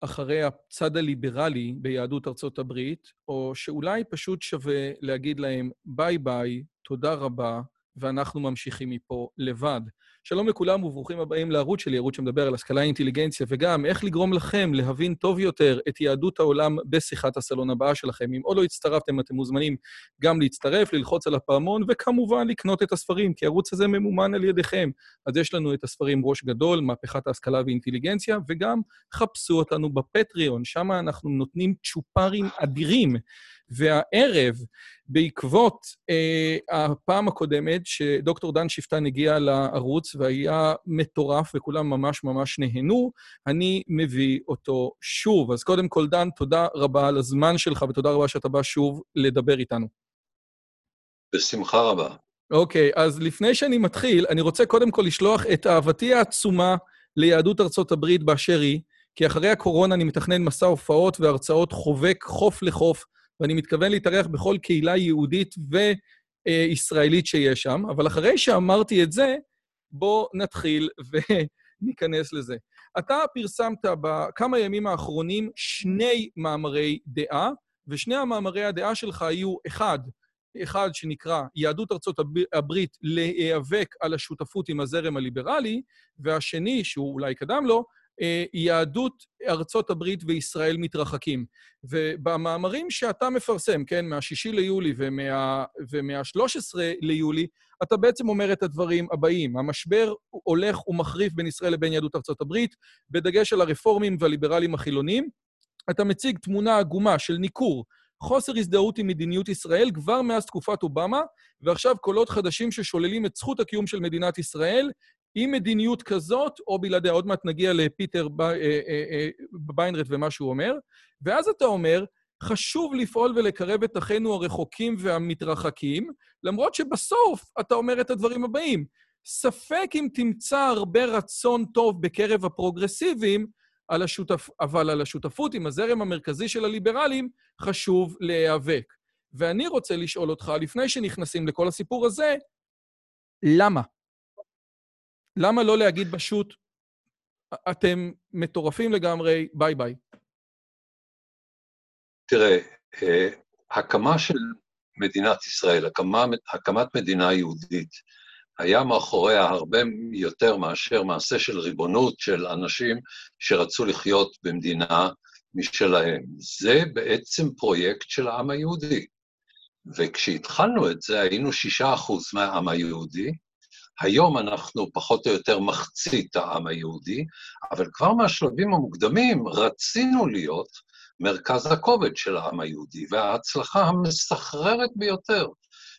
אחרי הצד הליברלי ביהדות ארצות הברית, או שאולי פשוט שווה להגיד להם ביי ביי, תודה רבה, ואנחנו ממשיכים מפה לבד. שלום לכולם וברוכים הבאים לערוץ שלי, ערוץ שמדבר על השכלה, אינטליגנציה, וגם איך לגרום לכם להבין טוב יותר את יהדות העולם בשיחת הסלון הבאה שלכם. אם עוד לא הצטרפתם, אתם מוזמנים גם להצטרף, ללחוץ על הפעמון, וכמובן לקנות את הספרים, כי הערוץ הזה ממומן על ידיכם. אז יש לנו את הספרים ראש גדול, מהפכת ההשכלה ואינטליגנציה, וגם חפשו אותנו בפטריון, שם אנחנו נותנים צ'ופרים אדירים. והערב, בעקבות אה, הפעם הקודמת, שדוקטור דן שפטן הגיע לערוץ והיה מטורף וכולם ממש ממש נהנו, אני מביא אותו שוב. אז קודם כל, דן, תודה רבה על הזמן שלך ותודה רבה שאתה בא שוב לדבר איתנו. בשמחה רבה. אוקיי, אז לפני שאני מתחיל, אני רוצה קודם כל לשלוח את אהבתי העצומה ליהדות ארצות הברית באשר היא, כי אחרי הקורונה אני מתכנן מסע הופעות והרצאות חובק חוף לחוף. ואני מתכוון להתארח בכל קהילה יהודית וישראלית שיש שם, אבל אחרי שאמרתי את זה, בואו נתחיל וניכנס לזה. אתה פרסמת בכמה ימים האחרונים שני מאמרי דעה, ושני המאמרי הדעה שלך היו, אחד, אחד שנקרא יהדות ארצות הברית להיאבק על השותפות עם הזרם הליברלי, והשני, שהוא אולי קדם לו, יהדות ארצות הברית וישראל מתרחקים. ובמאמרים שאתה מפרסם, כן, מה-6 ליולי ומה, ומה-13 ליולי, אתה בעצם אומר את הדברים הבאים: המשבר הולך ומחריף בין ישראל לבין יהדות ארצות הברית, בדגש על הרפורמים והליברלים החילונים. אתה מציג תמונה עגומה של ניכור, חוסר הזדהות עם מדיניות ישראל כבר מאז תקופת אובמה, ועכשיו קולות חדשים ששוללים את זכות הקיום של מדינת ישראל, עם מדיניות כזאת, או בלעדיה, עוד מעט נגיע לפיטר אה, אה, אה, ביינרט ומה שהוא אומר, ואז אתה אומר, חשוב לפעול ולקרב את אחינו הרחוקים והמתרחקים, למרות שבסוף אתה אומר את הדברים הבאים. ספק אם תמצא הרבה רצון טוב בקרב הפרוגרסיבים, על השותפ... אבל על השותפות עם הזרם המרכזי של הליברלים חשוב להיאבק. ואני רוצה לשאול אותך, לפני שנכנסים לכל הסיפור הזה, למה? למה לא להגיד פשוט, אתם מטורפים לגמרי, ביי ביי? תראה, אה, הקמה של מדינת ישראל, הקמה, הקמת מדינה יהודית, היה מאחוריה הרבה יותר מאשר מעשה של ריבונות של אנשים שרצו לחיות במדינה משלהם. זה בעצם פרויקט של העם היהודי. וכשהתחלנו את זה, היינו שישה אחוז מהעם היהודי, היום אנחנו פחות או יותר מחצית העם היהודי, אבל כבר מהשלבים המוקדמים רצינו להיות מרכז הכובד של העם היהודי, וההצלחה המסחררת ביותר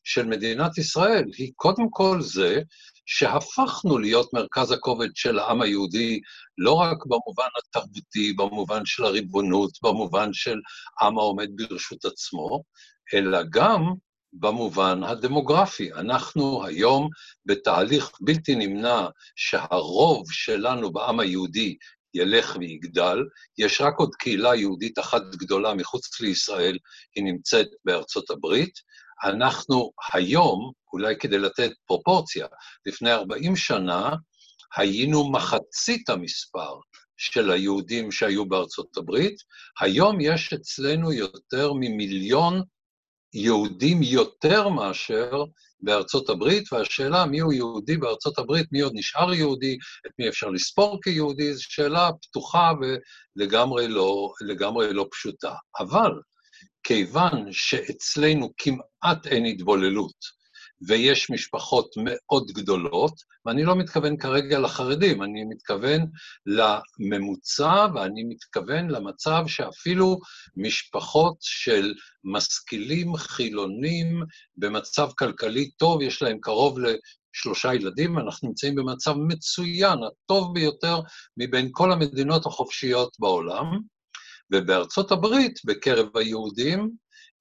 של מדינת ישראל היא קודם כל זה שהפכנו להיות מרכז הכובד של העם היהודי, לא רק במובן התרבותי, במובן של הריבונות, במובן של עם העומד ברשות עצמו, אלא גם במובן הדמוגרפי. אנחנו היום בתהליך בלתי נמנע שהרוב שלנו בעם היהודי ילך ויגדל. יש רק עוד קהילה יהודית אחת גדולה מחוץ לישראל, היא נמצאת בארצות הברית. אנחנו היום, אולי כדי לתת פרופורציה, לפני 40 שנה היינו מחצית המספר של היהודים שהיו בארצות הברית. היום יש אצלנו יותר ממיליון יהודים יותר מאשר בארצות הברית, והשאלה מי הוא יהודי בארצות הברית, מי עוד נשאר יהודי, את מי אפשר לספור כיהודי, זו שאלה פתוחה ולגמרי לא, לא פשוטה. אבל כיוון שאצלנו כמעט אין התבוללות, ויש משפחות מאוד גדולות, ואני לא מתכוון כרגע לחרדים, אני מתכוון לממוצע, ואני מתכוון למצב שאפילו משפחות של משכילים חילונים במצב כלכלי טוב, יש להם קרוב לשלושה ילדים, אנחנו נמצאים במצב מצוין, הטוב ביותר מבין כל המדינות החופשיות בעולם. ובארצות הברית, בקרב היהודים,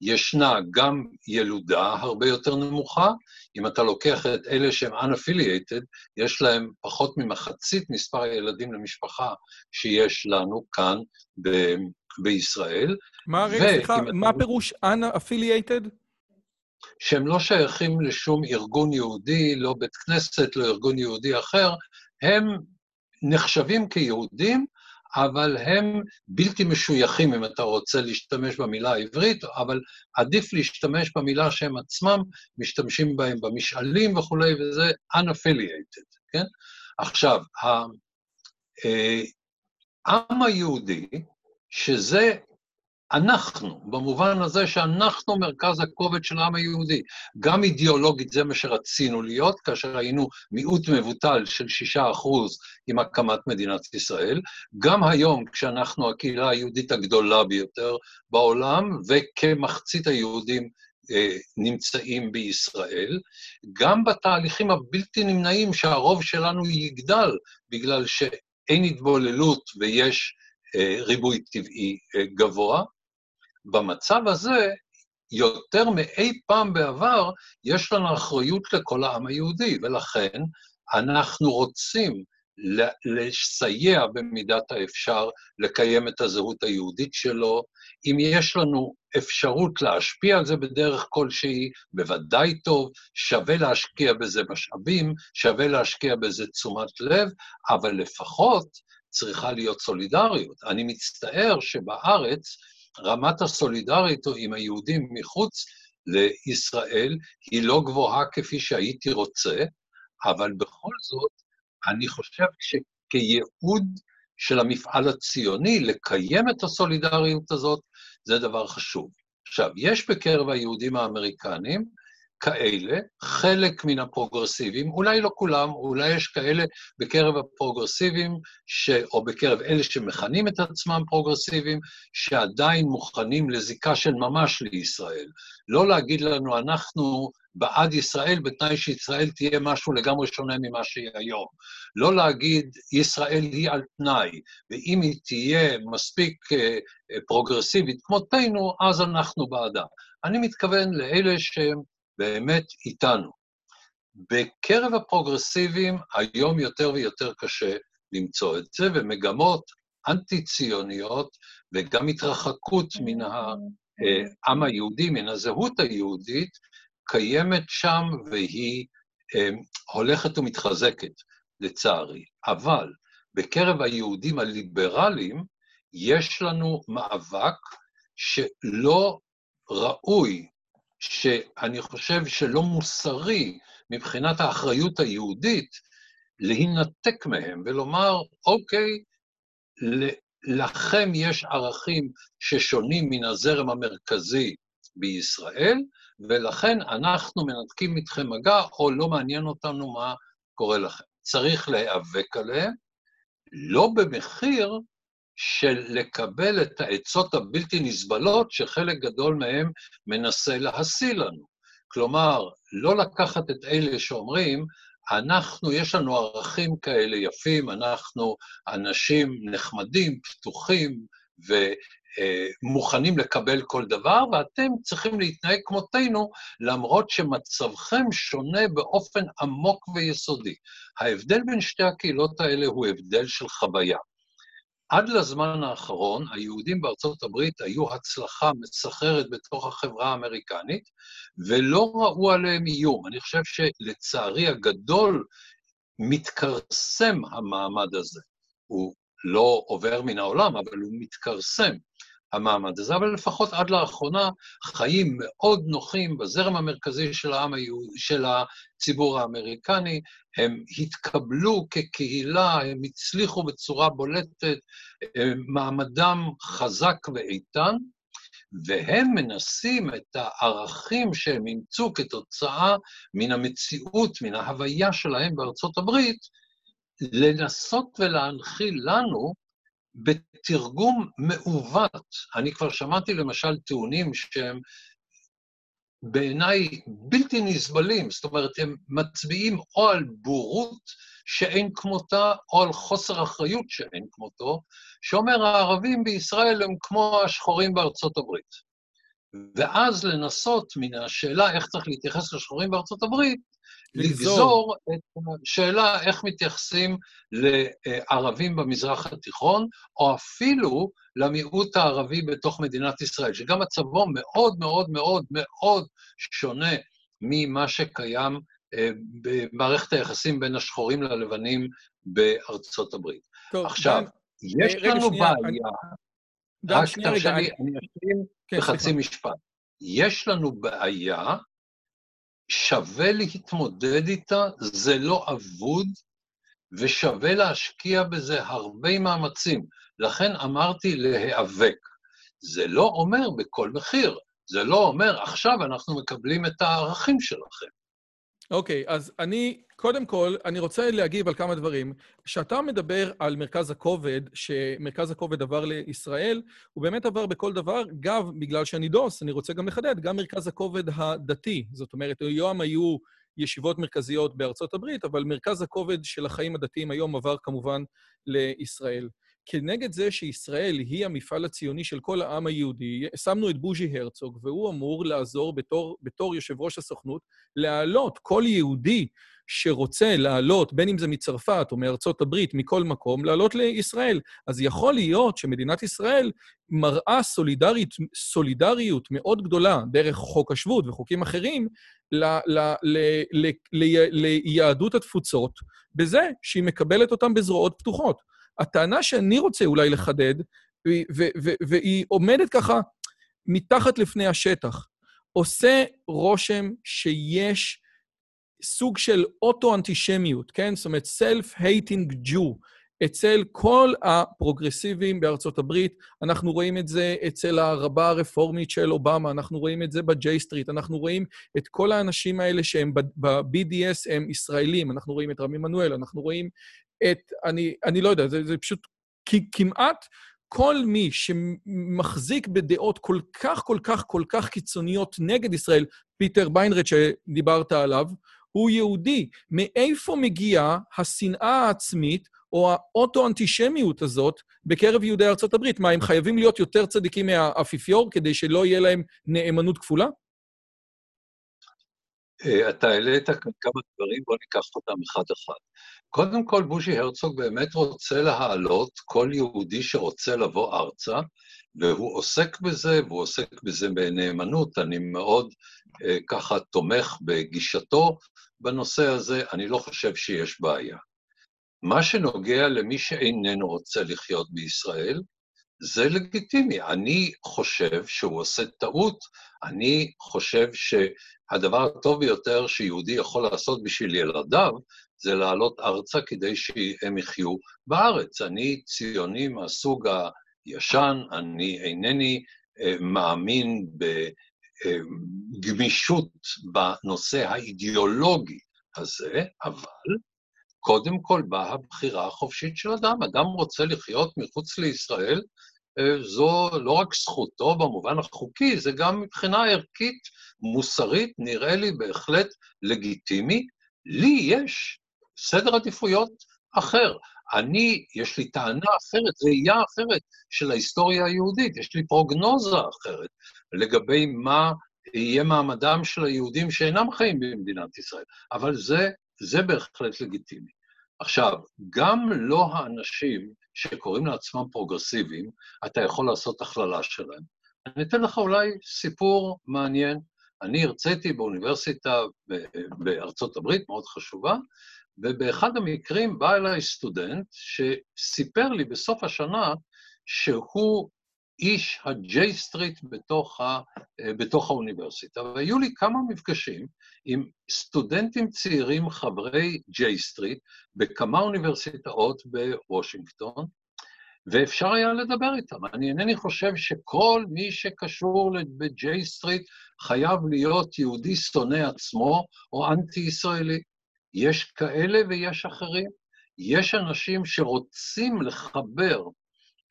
ישנה גם ילודה הרבה יותר נמוכה. אם אתה לוקח את אלה שהם unaffiliated, יש להם פחות ממחצית מספר הילדים למשפחה שיש לנו כאן ב- בישראל. מה, רגע, סליחה, מה פירוש unaffiliated? שהם לא שייכים לשום ארגון יהודי, לא בית כנסת, לא ארגון יהודי אחר, הם נחשבים כיהודים, אבל הם בלתי משויכים, אם אתה רוצה להשתמש במילה העברית, אבל עדיף להשתמש במילה שהם עצמם משתמשים בהם במשאלים וכולי, וזה unaffiliated, כן? עכשיו, העם היהודי, שזה אנחנו, במובן הזה שאנחנו מרכז הכובד של העם היהודי. גם אידיאולוגית זה מה שרצינו להיות, כאשר היינו מיעוט מבוטל של שישה אחוז עם הקמת מדינת ישראל, גם היום, כשאנחנו הקהילה היהודית הגדולה ביותר בעולם, וכמחצית היהודים אה, נמצאים בישראל, גם בתהליכים הבלתי נמנעים שהרוב שלנו יגדל, בגלל שאין התבוללות ויש אה, ריבוי טבעי אה, גבוה, במצב הזה, יותר מאי פעם בעבר, יש לנו אחריות לכל העם היהודי, ולכן אנחנו רוצים לסייע במידת האפשר לקיים את הזהות היהודית שלו. אם יש לנו אפשרות להשפיע על זה בדרך כלשהי, בוודאי טוב, שווה להשקיע בזה משאבים, שווה להשקיע בזה תשומת לב, אבל לפחות צריכה להיות סולידריות. אני מצטער שבארץ רמת הסולידריות עם היהודים מחוץ לישראל היא לא גבוהה כפי שהייתי רוצה, אבל בכל זאת, אני חושב שכייעוד של המפעל הציוני, לקיים את הסולידריות הזאת, זה דבר חשוב. עכשיו, יש בקרב היהודים האמריקנים כאלה, חלק מן הפרוגרסיבים, אולי לא כולם, אולי יש כאלה בקרב הפרוגרסיבים, ש... או בקרב אלה שמכנים את עצמם פרוגרסיבים, שעדיין מוכנים לזיקה של ממש לישראל. לא להגיד לנו, אנחנו בעד ישראל בתנאי שישראל תהיה משהו לגמרי שונה ממה שהיא היום. לא להגיד, ישראל היא על תנאי, ואם היא תהיה מספיק אה, פרוגרסיבית כמותנו, אז אנחנו בעדה. אני מתכוון לאלה שהם באמת איתנו. בקרב הפרוגרסיבים היום יותר ויותר קשה למצוא את זה, ומגמות אנטי-ציוניות וגם התרחקות מן העם היהודי, מן הזהות היהודית, קיימת שם והיא אה, הולכת ומתחזקת, לצערי. אבל בקרב היהודים הליברליים יש לנו מאבק שלא ראוי שאני חושב שלא מוסרי מבחינת האחריות היהודית להינתק מהם ולומר, אוקיי, לכם יש ערכים ששונים מן הזרם המרכזי בישראל, ולכן אנחנו מנתקים איתכם מגע, או לא מעניין אותנו מה קורה לכם. צריך להיאבק עליהם, לא במחיר של לקבל את העצות הבלתי נסבלות שחלק גדול מהם מנסה להשיא לנו. כלומר, לא לקחת את אלה שאומרים, אנחנו, יש לנו ערכים כאלה יפים, אנחנו אנשים נחמדים, פתוחים ומוכנים לקבל כל דבר, ואתם צריכים להתנהג כמותנו, למרות שמצבכם שונה באופן עמוק ויסודי. ההבדל בין שתי הקהילות האלה הוא הבדל של חוויה. עד לזמן האחרון, היהודים בארצות הברית היו הצלחה מסחררת בתוך החברה האמריקנית, ולא ראו עליהם איום. אני חושב שלצערי הגדול, מתכרסם המעמד הזה. הוא לא עובר מן העולם, אבל הוא מתכרסם. המעמד הזה, אבל לפחות עד לאחרונה חיים מאוד נוחים בזרם המרכזי של העם היהודי, של הציבור האמריקני, הם התקבלו כקהילה, הם הצליחו בצורה בולטת, מעמדם חזק ואיתן, והם מנסים את הערכים שהם אימצו כתוצאה מן המציאות, מן ההוויה שלהם בארצות הברית, לנסות ולהנחיל לנו בתרגום מעוות. אני כבר שמעתי למשל טיעונים שהם בעיניי בלתי נסבלים, זאת אומרת, הם מצביעים או על בורות שאין כמותה, או על חוסר אחריות שאין כמותו, שאומר הערבים בישראל הם כמו השחורים בארצות הברית. ואז לנסות מן השאלה איך צריך להתייחס לשחורים בארצות הברית, לגזור את השאלה איך מתייחסים לערבים במזרח התיכון, או אפילו למיעוט הערבי בתוך מדינת ישראל, שגם מצבו מאוד מאוד מאוד מאוד שונה ממה שקיים אה, במערכת היחסים בין השחורים ללבנים בארצות הברית. טוב, עכשיו, דן, יש רגע, לנו שנייה, בעיה... אני... רק תרשה לי, אני אשלים כן, בחצי משפט. יש לנו בעיה שווה להתמודד איתה, זה לא אבוד, ושווה להשקיע בזה הרבה מאמצים. לכן אמרתי להיאבק. זה לא אומר בכל מחיר, זה לא אומר עכשיו אנחנו מקבלים את הערכים שלכם. אוקיי, okay, אז אני, קודם כל, אני רוצה להגיב על כמה דברים. כשאתה מדבר על מרכז הכובד, שמרכז הכובד עבר לישראל, הוא באמת עבר בכל דבר, גם בגלל שאני דוס, אני רוצה גם לחדד, גם מרכז הכובד הדתי. זאת אומרת, היום היו ישיבות מרכזיות בארצות הברית, אבל מרכז הכובד של החיים הדתיים היום עבר כמובן לישראל. כנגד זה שישראל היא המפעל הציוני של כל העם היהודי, שמנו את בוז'י הרצוג, והוא אמור לעזור בתור, בתור יושב ראש הסוכנות, להעלות כל יהודי שרוצה לעלות, בין אם זה מצרפת או מארצות הברית, מכל מקום, לעלות לישראל. אז יכול להיות שמדינת ישראל מראה סולידריות, סולידריות מאוד גדולה דרך חוק השבות וחוקים אחרים ל, ל, ל, ל, ל, ליהדות התפוצות, בזה שהיא מקבלת אותם בזרועות פתוחות. הטענה שאני רוצה אולי לחדד, והיא עומדת ככה מתחת לפני השטח, עושה רושם שיש סוג של אוטו-אנטישמיות, כן? זאת אומרת, self-hating Jew. אצל כל הפרוגרסיבים בארצות הברית, אנחנו רואים את זה אצל הרבה הרפורמית של אובמה, אנחנו רואים את זה ב-J סטריט, אנחנו רואים את כל האנשים האלה שהם ב-BDS הם ישראלים, אנחנו רואים את רמי מנואל, אנחנו רואים את, אני, אני לא יודע, זה, זה פשוט כמעט כל מי שמחזיק בדעות כל כך, כל כך, כל כך קיצוניות נגד ישראל, פיטר ביינרט שדיברת עליו, הוא יהודי. מאיפה מגיעה השנאה העצמית או האוטו-אנטישמיות הזאת בקרב יהודי ארצות הברית? מה, הם חייבים להיות יותר צדיקים מהאפיפיור כדי שלא יהיה להם נאמנות כפולה? אה, אתה העלית כאן כמה דברים, בוא ניקח אותם אחד-אחד. קודם כל, בוז'י הרצוג באמת רוצה להעלות כל יהודי שרוצה לבוא ארצה, והוא עוסק בזה, והוא עוסק בזה בנאמנות. אני מאוד אה, ככה תומך בגישתו בנושא הזה, אני לא חושב שיש בעיה. מה שנוגע למי שאיננו רוצה לחיות בישראל, זה לגיטימי. אני חושב שהוא עושה טעות, אני חושב שהדבר הטוב ביותר שיהודי יכול לעשות בשביל ילדיו, זה לעלות ארצה כדי שהם יחיו בארץ. אני ציוני מהסוג הישן, אני אינני אה, מאמין בגמישות בנושא האידיאולוגי הזה, אבל קודם כל באה הבחירה החופשית של אדם. אדם רוצה לחיות מחוץ לישראל, זו לא רק זכותו במובן החוקי, זה גם מבחינה ערכית, מוסרית, נראה לי בהחלט לגיטימי. לי יש סדר עדיפויות אחר. אני, יש לי טענה אחרת, ראייה אחרת של ההיסטוריה היהודית, יש לי פרוגנוזה אחרת לגבי מה יהיה מעמדם של היהודים שאינם חיים במדינת ישראל, אבל זה, זה בהחלט לגיטימי. עכשיו, גם לא האנשים שקוראים לעצמם פרוגרסיביים, אתה יכול לעשות הכללה שלהם. אני אתן לך אולי סיפור מעניין. אני הרציתי באוניברסיטה בארצות הברית, מאוד חשובה, ובאחד המקרים בא אליי סטודנט שסיפר לי בסוף השנה שהוא איש ה-J Street בתוך, ה, בתוך האוניברסיטה, והיו לי כמה מפגשים עם סטודנטים צעירים חברי J Street בכמה אוניברסיטאות בוושינגטון, ואפשר היה לדבר איתם. אני אינני חושב שכל מי שקשור ב-J סטריט חייב להיות יהודי שונא עצמו או אנטי-ישראלי. יש כאלה ויש אחרים. יש אנשים שרוצים לחבר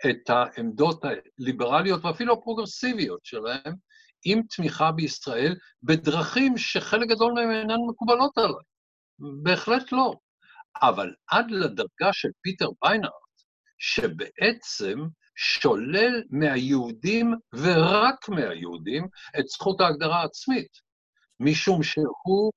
את העמדות הליברליות ואפילו הפרוגרסיביות שלהם עם תמיכה בישראל בדרכים שחלק גדול מהן אינן מקובלות עליי. בהחלט לא. אבל עד לדרגה של פיטר ביינארט, שבעצם שולל מהיהודים ורק מהיהודים את זכות ההגדרה העצמית, משום שהוא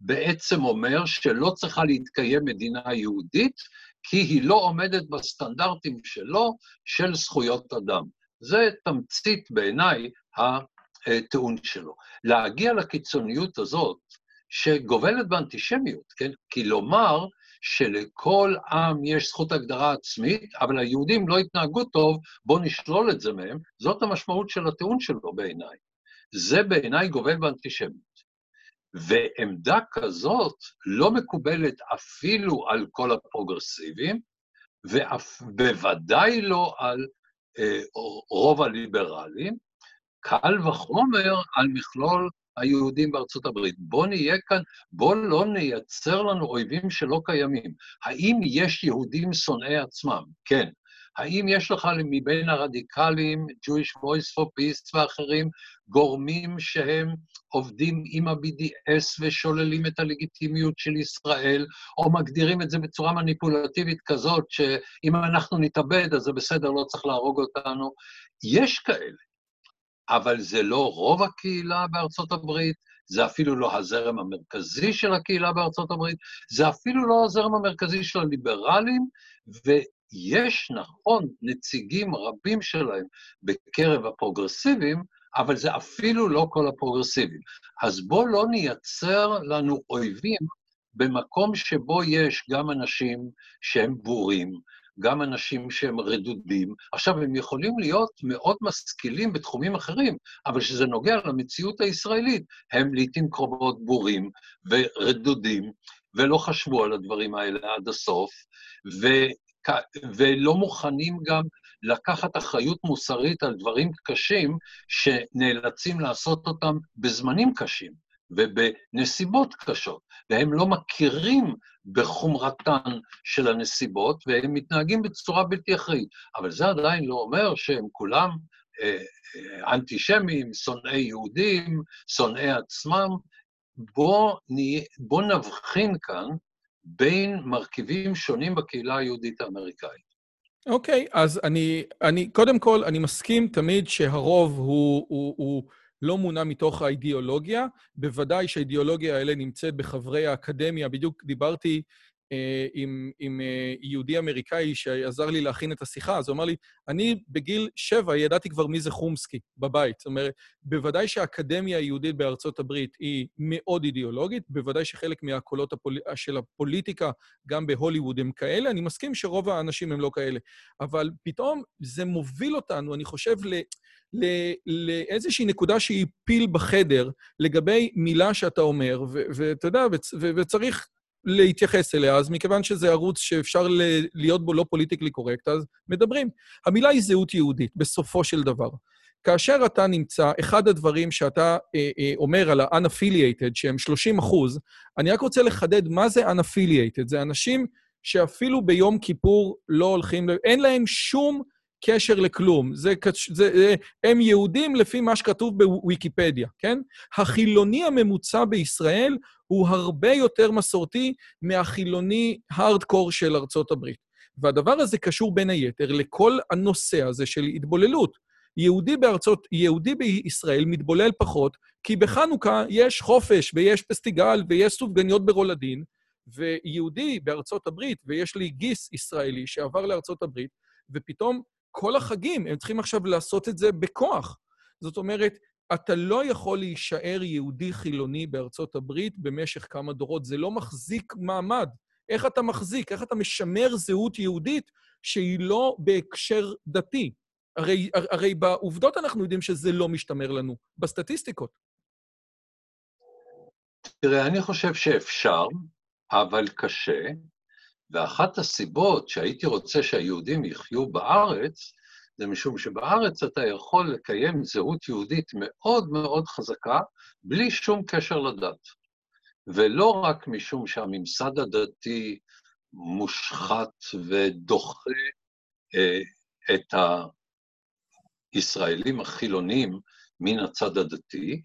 בעצם אומר שלא צריכה להתקיים מדינה יהודית, כי היא לא עומדת בסטנדרטים שלו של זכויות אדם. זה תמצית בעיניי הטיעון שלו. להגיע לקיצוניות הזאת, שגובלת באנטישמיות, כן? כי לומר שלכל עם יש זכות הגדרה עצמית, אבל היהודים לא התנהגו טוב, בואו נשלול את זה מהם, זאת המשמעות של הטיעון שלו בעיניי. זה בעיניי גובל באנטישמיות. ועמדה כזאת לא מקובלת אפילו על כל הפרוגרסיבים, ובוודאי לא על אה, רוב הליברלים, קל וחומר על מכלול היהודים בארצות הברית. בואו נהיה כאן, בואו לא נייצר לנו אויבים שלא קיימים. האם יש יהודים שונאי עצמם? כן. האם יש לך מבין הרדיקלים, Jewish Voice for Peace ואחרים, גורמים שהם עובדים עם ה-BDS ושוללים את הלגיטימיות של ישראל, או מגדירים את זה בצורה מניפולטיבית כזאת, שאם אנחנו נתאבד אז זה בסדר, לא צריך להרוג אותנו? יש כאלה. אבל זה לא רוב הקהילה בארצות הברית, זה אפילו לא הזרם המרכזי של הקהילה בארצות הברית, זה אפילו לא הזרם המרכזי של הליברלים, ויש, נכון, נציגים רבים שלהם בקרב הפרוגרסיבים, אבל זה אפילו לא כל הפרוגרסיבים. אז בואו לא נייצר לנו אויבים במקום שבו יש גם אנשים שהם בורים, גם אנשים שהם רדודים. עכשיו, הם יכולים להיות מאוד משכילים בתחומים אחרים, אבל כשזה נוגע למציאות הישראלית, הם לעיתים קרובות בורים ורדודים, ולא חשבו על הדברים האלה עד הסוף. ולא מוכנים גם לקחת אחריות מוסרית על דברים קשים שנאלצים לעשות אותם בזמנים קשים. ובנסיבות קשות, והם לא מכירים בחומרתן של הנסיבות, והם מתנהגים בצורה בלתי אחראית. אבל זה עדיין לא אומר שהם כולם אה, אה, אנטישמים, שונאי יהודים, שונאי עצמם. בואו בוא נבחין כאן בין מרכיבים שונים בקהילה היהודית האמריקאית. אוקיי, okay, אז אני, אני, קודם כל, אני מסכים תמיד שהרוב הוא, הוא, הוא לא מונע מתוך האידיאולוגיה. בוודאי שהאידיאולוגיה האלה נמצאת בחברי האקדמיה. בדיוק דיברתי עם, עם אה, יהודי אמריקאי שעזר לי להכין את השיחה, אז הוא אמר לי, אני בגיל שבע ידעתי כבר מי זה חומסקי בבית. זאת אומרת, בוודאי שהאקדמיה היהודית בארצות הברית היא מאוד אידיאולוגית, בוודאי שחלק מהקולות הפול... של הפוליטיקה, גם בהוליווד, הם כאלה. אני מסכים שרוב האנשים הם לא כאלה. אבל פתאום זה מוביל אותנו, אני חושב, ל... לאיזושהי נקודה שהיא פיל בחדר לגבי מילה שאתה אומר, ואתה יודע, וצריך להתייחס אליה, אז מכיוון שזה ערוץ שאפשר להיות בו לא פוליטיקלי קורקט, אז מדברים. המילה היא זהות יהודית, בסופו של דבר. כאשר אתה נמצא, אחד הדברים שאתה אה, אה, אומר על ה-unaffiliated, שהם 30 אחוז, אני רק רוצה לחדד מה זה unaffiliated. זה אנשים שאפילו ביום כיפור לא הולכים, אין להם שום... קשר לכלום. זה, זה, הם יהודים לפי מה שכתוב בוויקיפדיה, כן? החילוני הממוצע בישראל הוא הרבה יותר מסורתי מהחילוני הארדקור של ארצות הברית. והדבר הזה קשור בין היתר לכל הנושא הזה של התבוללות. יהודי בארצות, יהודי בישראל מתבולל פחות, כי בחנוכה יש חופש ויש פסטיגל ויש סופגניות ברולדין, ויהודי בארצות הברית, ויש לי גיס ישראלי שעבר לארצות הברית, ופתאום כל החגים, הם צריכים עכשיו לעשות את זה בכוח. זאת אומרת, אתה לא יכול להישאר יהודי חילוני בארצות הברית במשך כמה דורות, זה לא מחזיק מעמד. איך אתה מחזיק? איך אתה משמר זהות יהודית שהיא לא בהקשר דתי? הרי, הרי בעובדות אנחנו יודעים שזה לא משתמר לנו, בסטטיסטיקות. תראה, אני חושב שאפשר, אבל קשה, ואחת הסיבות שהייתי רוצה שהיהודים יחיו בארץ, זה משום שבארץ אתה יכול לקיים זהות יהודית מאוד מאוד חזקה, בלי שום קשר לדת. ולא רק משום שהממסד הדתי מושחת ודוחה אה, את הישראלים החילונים מן הצד הדתי,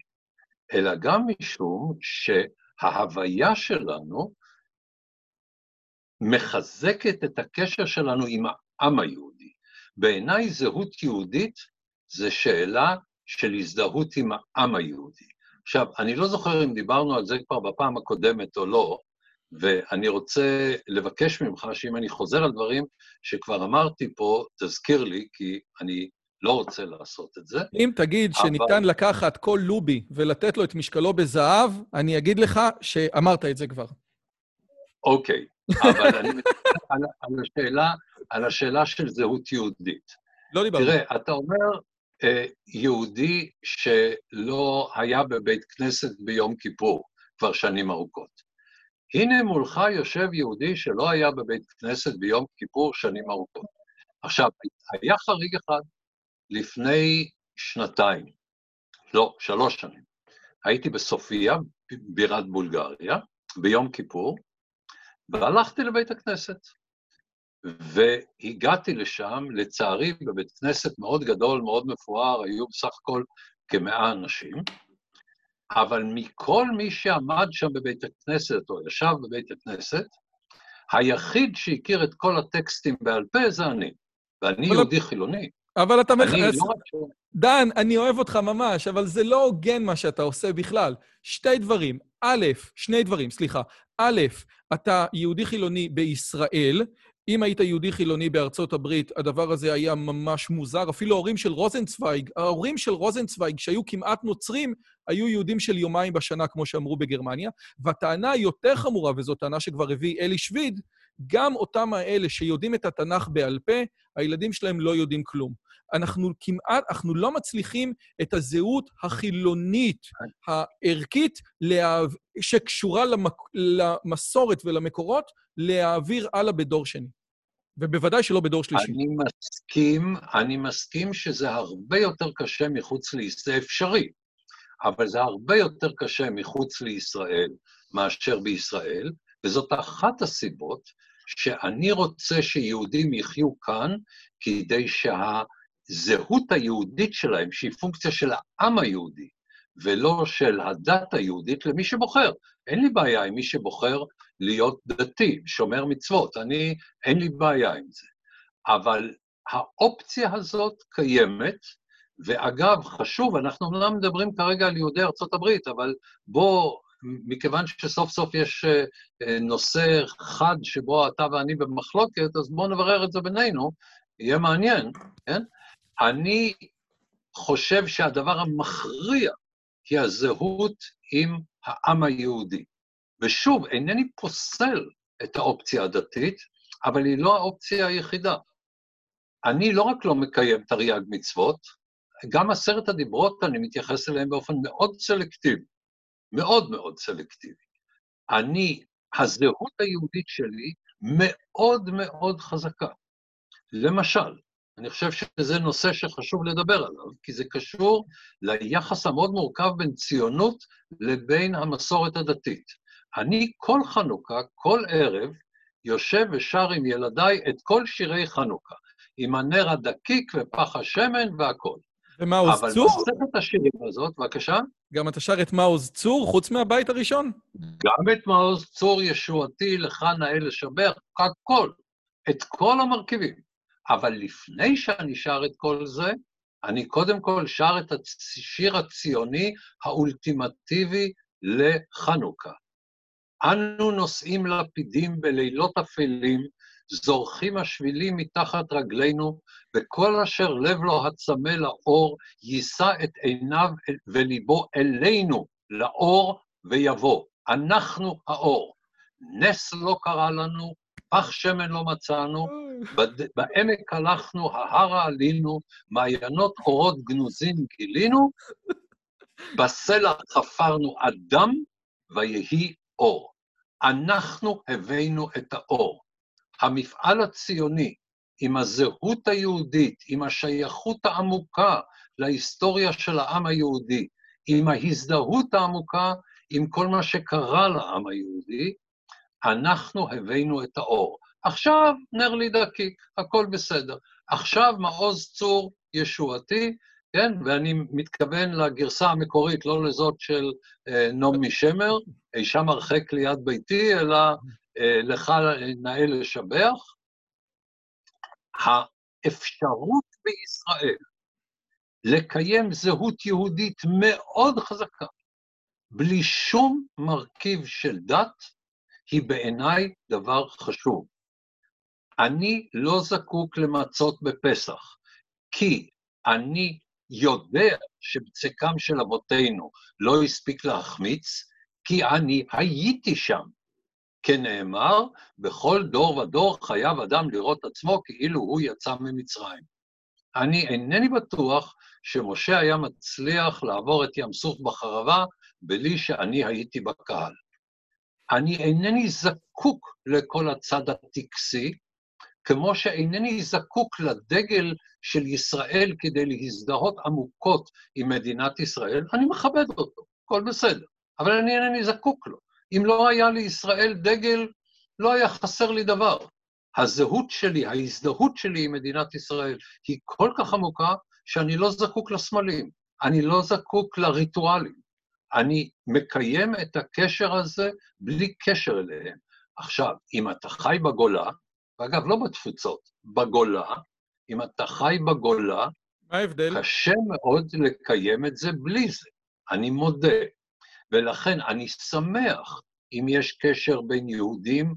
אלא גם משום שההוויה שלנו מחזקת את הקשר שלנו עם העם היהודי. בעיניי זהות יהודית זה שאלה של הזדהות עם העם היהודי. עכשיו, אני לא זוכר אם דיברנו על זה כבר בפעם הקודמת או לא, ואני רוצה לבקש ממך שאם אני חוזר על דברים שכבר אמרתי פה, תזכיר לי, כי אני לא רוצה לעשות את זה. אם תגיד אבל... שניתן לקחת כל לובי ולתת לו את משקלו בזהב, אני אגיד לך שאמרת את זה כבר. אוקיי, אבל אני מדבר על, על, השאלה, על השאלה של זהות יהודית. לא דיברתי. תראה, אתה אומר, אה, יהודי שלא היה בבית כנסת ביום כיפור כבר שנים ארוכות. הנה מולך יושב יהודי שלא היה בבית כנסת ביום כיפור שנים ארוכות. עכשיו, היה חריג אחד לפני שנתיים, לא, שלוש שנים. הייתי בסופיה, בירת בולגריה, ביום כיפור, והלכתי לבית הכנסת. והגעתי לשם, לצערי, בבית כנסת מאוד גדול, מאוד מפואר, היו בסך הכל כמאה אנשים, אבל מכל מי שעמד שם בבית הכנסת, או ישב בבית הכנסת, היחיד שהכיר את כל הטקסטים בעל פה זה אני. ואני יהודי חילוני. אבל אתה מכנס... לא דן, אני אוהב אותך ממש, אבל זה לא הוגן מה שאתה עושה בכלל. שתי דברים. א', שני דברים, סליחה. א', אתה יהודי חילוני בישראל, אם היית יהודי חילוני בארצות הברית, הדבר הזה היה ממש מוזר. אפילו ההורים של רוזנצוויג, ההורים של רוזנצוויג, שהיו כמעט נוצרים, היו יהודים של יומיים בשנה, כמו שאמרו בגרמניה. והטענה היותר חמורה, וזו טענה שכבר הביא אלי שביד, גם אותם האלה שיודעים את התנ"ך בעל פה, הילדים שלהם לא יודעים כלום. אנחנו כמעט, אנחנו לא מצליחים את הזהות החילונית, הערכית, שקשורה למק... למסורת ולמקורות, להעביר הלאה בדור שני. ובוודאי שלא בדור שלישי. אני מסכים, אני מסכים שזה הרבה יותר קשה מחוץ לישראל, זה אפשרי, אבל זה הרבה יותר קשה מחוץ לישראל מאשר בישראל, וזאת אחת הסיבות שאני רוצה שיהודים יחיו כאן כדי שהזהות היהודית שלהם, שהיא פונקציה של העם היהודי, ולא של הדת היהודית, למי שבוחר. אין לי בעיה עם מי שבוחר להיות דתי, שומר מצוות, אני, אין לי בעיה עם זה. אבל האופציה הזאת קיימת, ואגב, חשוב, אנחנו אומנם מדברים כרגע על יהודי ארצות הברית, אבל בוא, מכיוון שסוף סוף יש אה, אה, נושא חד שבו אתה ואני במחלוקת, אז בואו נברר את זה בינינו, יהיה מעניין, כן? אני חושב שהדבר המכריע היא הזהות עם העם היהודי. ושוב, אינני פוסל את האופציה הדתית, אבל היא לא האופציה היחידה. אני לא רק לא מקיים תרי"ג מצוות, גם עשרת הדיברות, אני מתייחס אליהם באופן מאוד סלקטיבי, מאוד מאוד סלקטיבי. אני, הזהות היהודית שלי מאוד מאוד חזקה. למשל, אני חושב שזה נושא שחשוב לדבר עליו, כי זה קשור ליחס המאוד מורכב בין ציונות לבין המסורת הדתית. אני כל חנוכה, כל ערב, יושב ושר עם ילדיי את כל שירי חנוכה, עם הנר הדקיק ופח השמן והכול. ומעוז אבל צור? אבל בספר השירים הזאת, בבקשה. גם אתה שר את מעוז צור, חוץ מהבית הראשון? גם את מעוז צור ישועתי, לך נאה לשבח, הכל, את כל המרכיבים. אבל לפני שאני שר את כל זה, אני קודם כל שר את השיר הציוני האולטימטיבי לחנוכה. אנו נושאים לפידים בלילות אפלים, זורחים השבילים מתחת רגלינו, וכל אשר לב לו הצמא לאור, יישא את עיניו וליבו אלינו, לאור, ויבוא. אנחנו האור. נס לא קרה לנו, פח שמן לא מצאנו, בעמק הלכנו, ההרה עלינו, מעיינות אורות גנוזים גילינו, בסלע חפרנו אדם, ויהי אור. אנחנו הבאנו את האור. המפעל הציוני, עם הזהות היהודית, עם השייכות העמוקה להיסטוריה של העם היהודי, עם ההזדהות העמוקה עם כל מה שקרה לעם היהודי, אנחנו הבאנו את האור. עכשיו נר לי דקיק, הכל בסדר. עכשיו מעוז צור ישועתי, כן? ואני מתכוון לגרסה המקורית, לא לזאת של אה, נעמי שמר, אי שם הרחק ליד ביתי, אלא אה, לך נאה לשבח. האפשרות בישראל לקיים זהות יהודית מאוד חזקה, בלי שום מרכיב של דת, היא בעיניי דבר חשוב. אני לא זקוק למצות בפסח, כי אני יודע שבצקם של אבותינו לא הספיק להחמיץ, כי אני הייתי שם. כנאמר, בכל דור ודור חייב אדם לראות עצמו כאילו הוא יצא ממצרים. אני אינני בטוח שמשה היה מצליח לעבור את ים סוף בחרבה בלי שאני הייתי בקהל. אני אינני זקוק לכל הצד הטקסי, כמו שאינני זקוק לדגל של ישראל כדי להזדהות עמוקות עם מדינת ישראל, אני מכבד אותו, הכל בסדר, אבל אני אינני זקוק לו. אם לא היה לישראל דגל, לא היה חסר לי דבר. הזהות שלי, ההזדהות שלי עם מדינת ישראל היא כל כך עמוקה, שאני לא זקוק לסמלים, אני לא זקוק לריטואלים. אני מקיים את הקשר הזה בלי קשר אליהם. עכשיו, אם אתה חי בגולה, ואגב, לא בתפוצות, בגולה, אם אתה חי בגולה, מה ההבדל? קשה מאוד לקיים את זה בלי זה, אני מודה. ולכן אני שמח אם יש קשר בין יהודים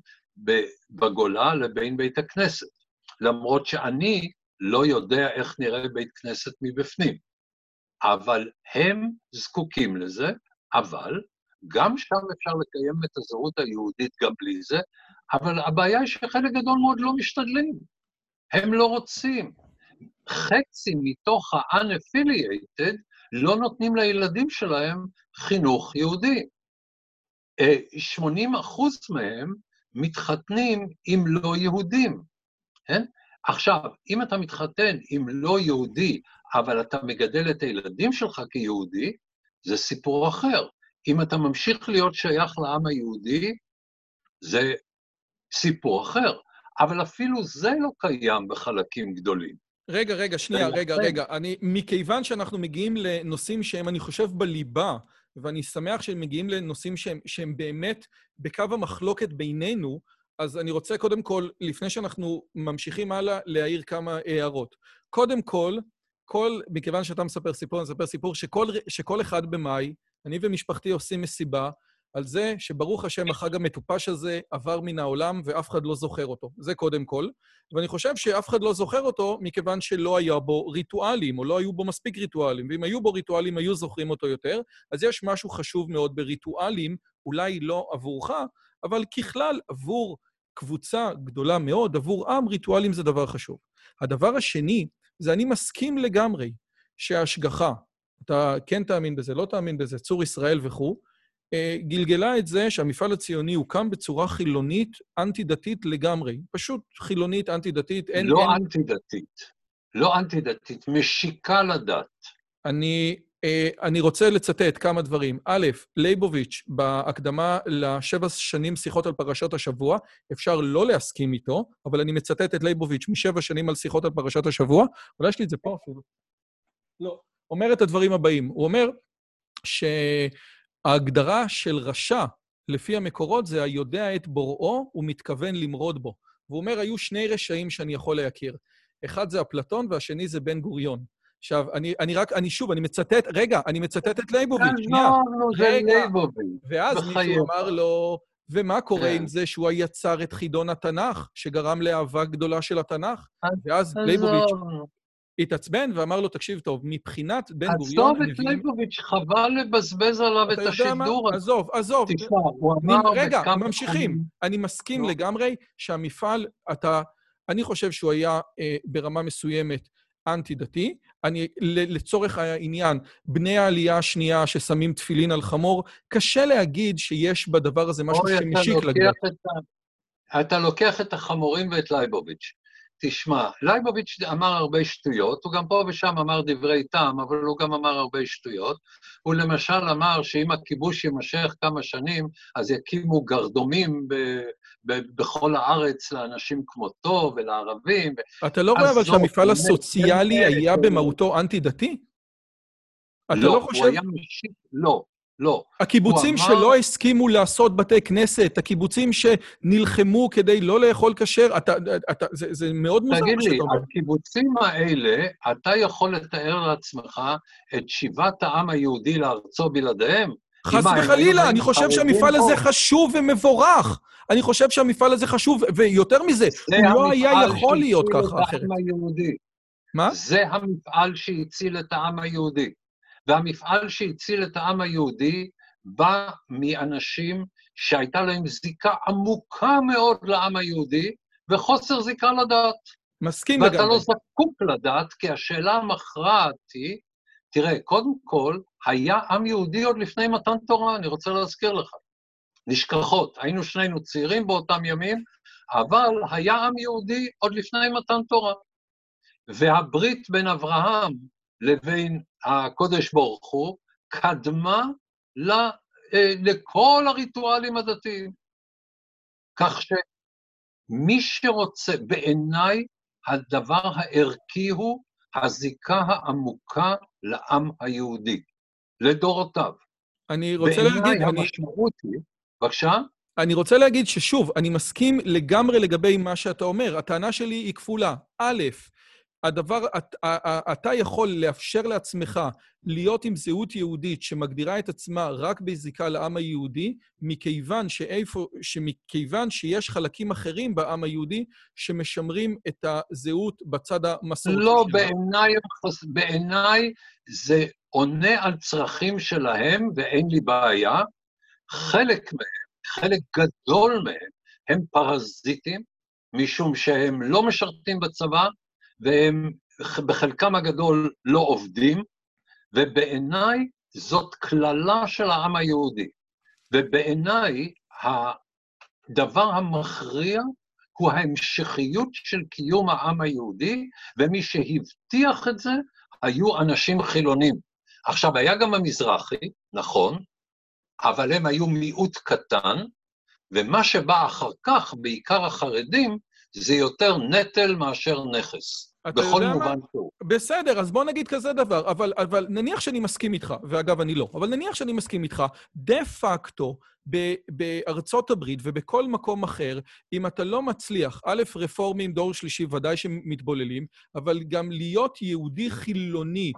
בגולה לבין בית הכנסת, למרות שאני לא יודע איך נראה בית כנסת מבפנים. אבל הם זקוקים לזה, אבל גם שם אפשר לקיים את הזהות היהודית גם בלי זה, אבל הבעיה היא שחלק גדול מאוד לא משתדלים. הם לא רוצים. חצי מתוך ה-unaffiliated לא נותנים לילדים שלהם חינוך יהודי. 80 אה, אחוז מהם מתחתנים עם לא יהודים, כן? עכשיו, אם אתה מתחתן עם לא יהודי, אבל אתה מגדל את הילדים שלך כיהודי, זה סיפור אחר. אם אתה ממשיך להיות שייך לעם היהודי, זה סיפור אחר. אבל אפילו זה לא קיים בחלקים גדולים. רגע, רגע, שנייה, רגע, רגע. אני, מכיוון שאנחנו מגיעים לנושאים שהם, אני חושב, בליבה, ואני שמח שהם מגיעים לנושאים שהם, שהם באמת בקו המחלוקת בינינו, אז אני רוצה קודם כל, לפני שאנחנו ממשיכים הלאה, להעיר כמה הערות. קודם כל, כל, מכיוון שאתה מספר סיפור, אני מספר סיפור שכל, שכל אחד במאי, אני ומשפחתי עושים מסיבה על זה שברוך השם החג המטופש הזה עבר מן העולם ואף אחד לא זוכר אותו. זה קודם כל. ואני חושב שאף אחד לא זוכר אותו מכיוון שלא היה בו ריטואלים, או לא היו בו מספיק ריטואלים. ואם היו בו ריטואלים, היו זוכרים אותו יותר. אז יש משהו חשוב מאוד בריטואלים, אולי לא עבורך, אבל ככלל עבור קבוצה גדולה מאוד, עבור עם, ריטואלים זה דבר חשוב. הדבר השני, זה אני מסכים לגמרי שההשגחה, אתה כן תאמין בזה, לא תאמין בזה, צור ישראל וכו', אה, גלגלה את זה שהמפעל הציוני הוקם בצורה חילונית, אנטי-דתית לגמרי. פשוט חילונית, אנטי-דתית. אין... לא אין... אנטי-דתית. לא אנטי-דתית, משיקה לדת. אני, אני רוצה לצטט כמה דברים. א', ליבוביץ', בהקדמה לשבע שנים שיחות על פרשת השבוע, אפשר לא להסכים איתו, אבל אני מצטט את ליבוביץ' משבע שנים על שיחות על פרשת השבוע. אולי יש לי את זה פה אפילו. לא. אומר את הדברים הבאים. הוא אומר שההגדרה של רשע, לפי המקורות, זה היודע את בוראו ומתכוון למרוד בו. והוא אומר, היו שני רשעים שאני יכול להכיר. אחד זה אפלטון והשני זה בן גוריון. עכשיו, אני, אני רק, אני שוב, אני מצטט, רגע, אני מצטט את לייבוביץ', שנייה. לא, לא, זה לייבוביץ'. ואז מישהו אמר לו, ומה קורה עם זה שהוא יצר את חידון התנ"ך, שגרם לאהבה גדולה של התנ"ך? ואז לייבוביץ' התעצבן ואמר לו, תקשיב טוב, מבחינת בן גוריון... עזוב את ליבוביץ', חבל לבזבז עליו את השידור. עזוב, עזוב. תשמע, הוא אמר... רגע, ממשיכים. אני מסכים לגמרי שהמפעל, אתה... אני חושב שהוא היה אה, ברמה מסוימת אנטי-דתי. אני, לצורך העניין, בני העלייה השנייה ששמים תפילין על חמור, קשה להגיד שיש בדבר הזה משהו שמשיק לדת. אתה לוקח את החמורים ואת לייבוביץ'. תשמע, לייבוביץ' אמר הרבה שטויות, הוא גם פה ושם אמר דברי טעם, אבל הוא גם אמר הרבה שטויות. הוא למשל אמר שאם הכיבוש יימשך כמה שנים, אז יקימו גרדומים ב, ב, בכל הארץ לאנשים כמותו ולערבים. אתה לא רואה אבל שהמפעל הסוציאלי היה במהותו אנטי-דתי? אתה לא, לא חושב... הוא היה משיק, לא. לא. הקיבוצים אמר... שלא הסכימו לעשות בתי כנסת, הקיבוצים שנלחמו כדי לא לאכול כשר, אתה, אתה, זה, זה מאוד מוזר מה שאתה אומר. תגיד לי, הקיבוצים האלה, אתה יכול לתאר לעצמך את שיבת העם היהודי לארצו בלעדיהם? חס וחלילה, אני חושב שהמפעל הזה חשוב ומבורך. אני חושב שהמפעל הזה חשוב, ויותר מזה, הוא לא היה יכול להיות ככה אחרת. מה? זה המפעל שהציל את העם היהודי. והמפעל שהציל את העם היהודי בא מאנשים שהייתה להם זיקה עמוקה מאוד לעם היהודי, וחוסר זיקה לדת. מסכים לגמרי. ואתה לא זקוק לדת, כי השאלה המכרעת היא, תראה, קודם כל, היה עם יהודי עוד לפני מתן תורה, אני רוצה להזכיר לך. נשכחות, היינו שנינו צעירים באותם ימים, אבל היה עם יהודי עוד לפני מתן תורה. והברית בין אברהם לבין הקודש ברוך הוא, קדמה אה, לכל הריטואלים הדתיים. כך שמי שרוצה, בעיניי הדבר הערכי הוא הזיקה העמוקה לעם היהודי, לדורותיו. אני רוצה להגיד... בעיניי המשמעות היא... בבקשה? אני רוצה להגיד ששוב, אני מסכים לגמרי לגבי מה שאתה אומר. הטענה שלי היא כפולה. א', הדבר, אתה יכול לאפשר לעצמך להיות עם זהות יהודית שמגדירה את עצמה רק בזיקה לעם היהודי, מכיוון שאיפה, שמכיוון שיש חלקים אחרים בעם היהודי שמשמרים את הזהות בצד המסורתי לא, בעיניי, בעיניי זה עונה על צרכים שלהם, ואין לי בעיה. חלק מהם, חלק גדול מהם, הם פרזיטים, משום שהם לא משרתים בצבא, והם בחלקם הגדול לא עובדים, ובעיניי זאת קללה של העם היהודי. ובעיניי הדבר המכריע הוא ההמשכיות של קיום העם היהודי, ומי שהבטיח את זה היו אנשים חילונים. עכשיו, היה גם המזרחי, נכון, אבל הם היו מיעוט קטן, ומה שבא אחר כך, בעיקר החרדים, זה יותר נטל מאשר נכס. בכל מובן שהוא. בסדר, אז בוא נגיד כזה דבר, אבל, אבל נניח שאני מסכים איתך, ואגב, אני לא, אבל נניח שאני מסכים איתך, דה פקטו, בארצות הברית ובכל מקום אחר, אם אתה לא מצליח, א', רפורמים, דור שלישי, ודאי שמתבוללים, אבל גם להיות יהודי חילוני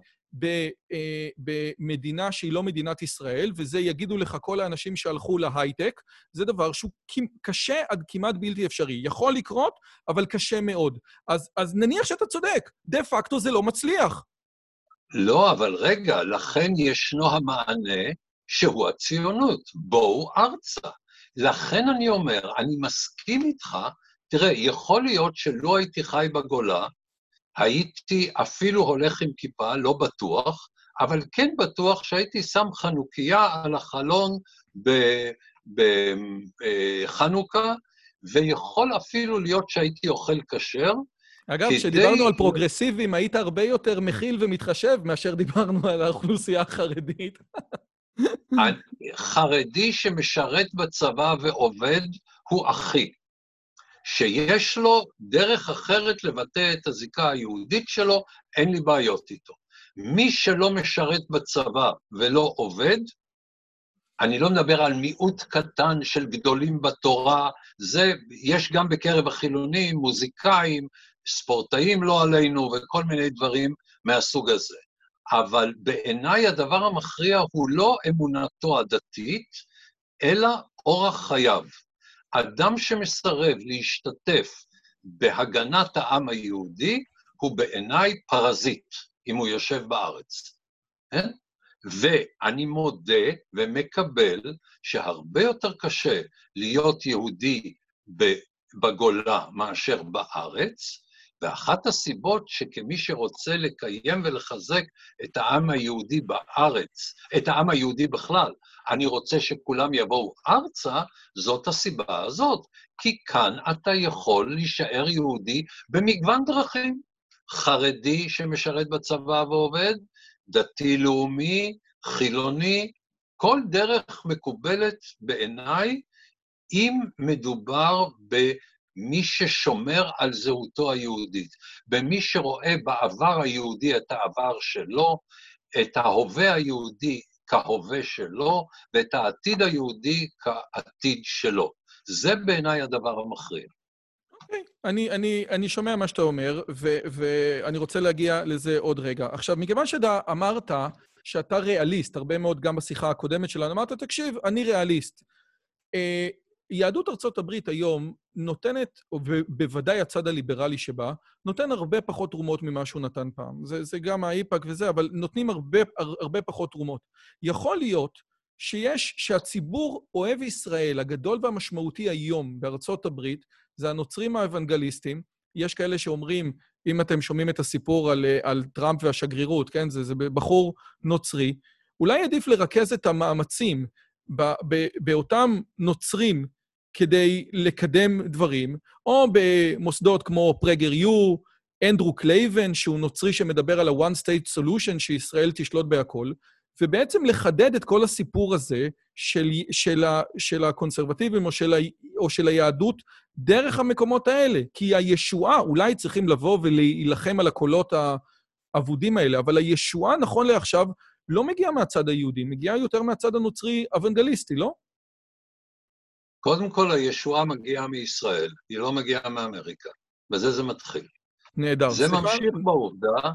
במדינה שהיא לא מדינת ישראל, וזה יגידו לך כל האנשים שהלכו להייטק, זה דבר שהוא קשה עד כמעט בלתי אפשרי. יכול לקרות, אבל קשה מאוד. אז, אז נניח שאתה צודק, דה פקטו זה לא מצליח. לא, אבל רגע, לכן ישנו המענה שהוא הציונות. בואו ארצה. לכן אני אומר, אני מסכים איתך, תראה, יכול להיות שלא הייתי חי בגולה, הייתי אפילו הולך עם כיפה, לא בטוח, אבל כן בטוח שהייתי שם חנוכיה על החלון בחנוכה, ויכול אפילו להיות שהייתי אוכל כשר. אגב, כשדיברנו כדי... על פרוגרסיבים, היית הרבה יותר מכיל ומתחשב מאשר דיברנו על האוכלוסייה החרדית. חרדי שמשרת בצבא ועובד הוא אחי. שיש לו דרך אחרת לבטא את הזיקה היהודית שלו, אין לי בעיות איתו. מי שלא משרת בצבא ולא עובד, אני לא מדבר על מיעוט קטן של גדולים בתורה, זה, יש גם בקרב החילונים, מוזיקאים, ספורטאים לא עלינו וכל מיני דברים מהסוג הזה. אבל בעיניי הדבר המכריע הוא לא אמונתו הדתית, אלא אורח חייו. אדם שמסרב להשתתף בהגנת העם היהודי, הוא בעיניי פרזיט, אם הוא יושב בארץ. כן? ואני מודה ומקבל שהרבה יותר קשה להיות יהודי בגולה מאשר בארץ, ואחת הסיבות שכמי שרוצה לקיים ולחזק את העם היהודי בארץ, את העם היהודי בכלל, אני רוצה שכולם יבואו ארצה, זאת הסיבה הזאת. כי כאן אתה יכול להישאר יהודי במגוון דרכים. חרדי שמשרת בצבא ועובד, דתי-לאומי, חילוני, כל דרך מקובלת בעיניי אם מדובר במי ששומר על זהותו היהודית, במי שרואה בעבר היהודי את העבר שלו, את ההווה היהודי כהווה שלו, ואת העתיד היהודי כעתיד שלו. זה בעיניי הדבר המכריע. אוקיי. אני, אני, אני שומע מה שאתה אומר, ו, ואני רוצה להגיע לזה עוד רגע. עכשיו, מכיוון שאתה אמרת שאתה ריאליסט, הרבה מאוד גם בשיחה הקודמת שלנו, אמרת, תקשיב, אני ריאליסט. אה, יהדות ארצות הברית היום נותנת, ובוודאי הצד הליברלי שבה, נותן הרבה פחות תרומות ממה שהוא נתן פעם. זה, זה גם האיפא"ק וזה, אבל נותנים הרבה, הרבה פחות תרומות. יכול להיות שיש, שהציבור אוהב ישראל, הגדול והמשמעותי היום בארצות הברית, זה הנוצרים האוונגליסטים. יש כאלה שאומרים, אם אתם שומעים את הסיפור על, על טראמפ והשגרירות, כן? זה, זה בחור נוצרי. אולי עדיף לרכז את המאמצים באותם נוצרים כדי לקדם דברים, או במוסדות כמו PragerU, אנדרו קלייבן, שהוא נוצרי שמדבר על ה-one state solution, שישראל תשלוט בהכל, ובעצם לחדד את כל הסיפור הזה של, של, ה, של הקונסרבטיבים או של, ה, או של היהדות דרך המקומות האלה. כי הישועה, אולי צריכים לבוא ולהילחם על הקולות האבודים האלה, אבל הישועה, נכון לעכשיו, לא מגיעה מהצד היהודי, מגיעה יותר מהצד הנוצרי אוונגליסטי, לא? קודם כל, הישועה מגיעה מישראל, היא לא מגיעה מאמריקה. בזה זה מתחיל. נהדר. זה ממשיך בעובדה,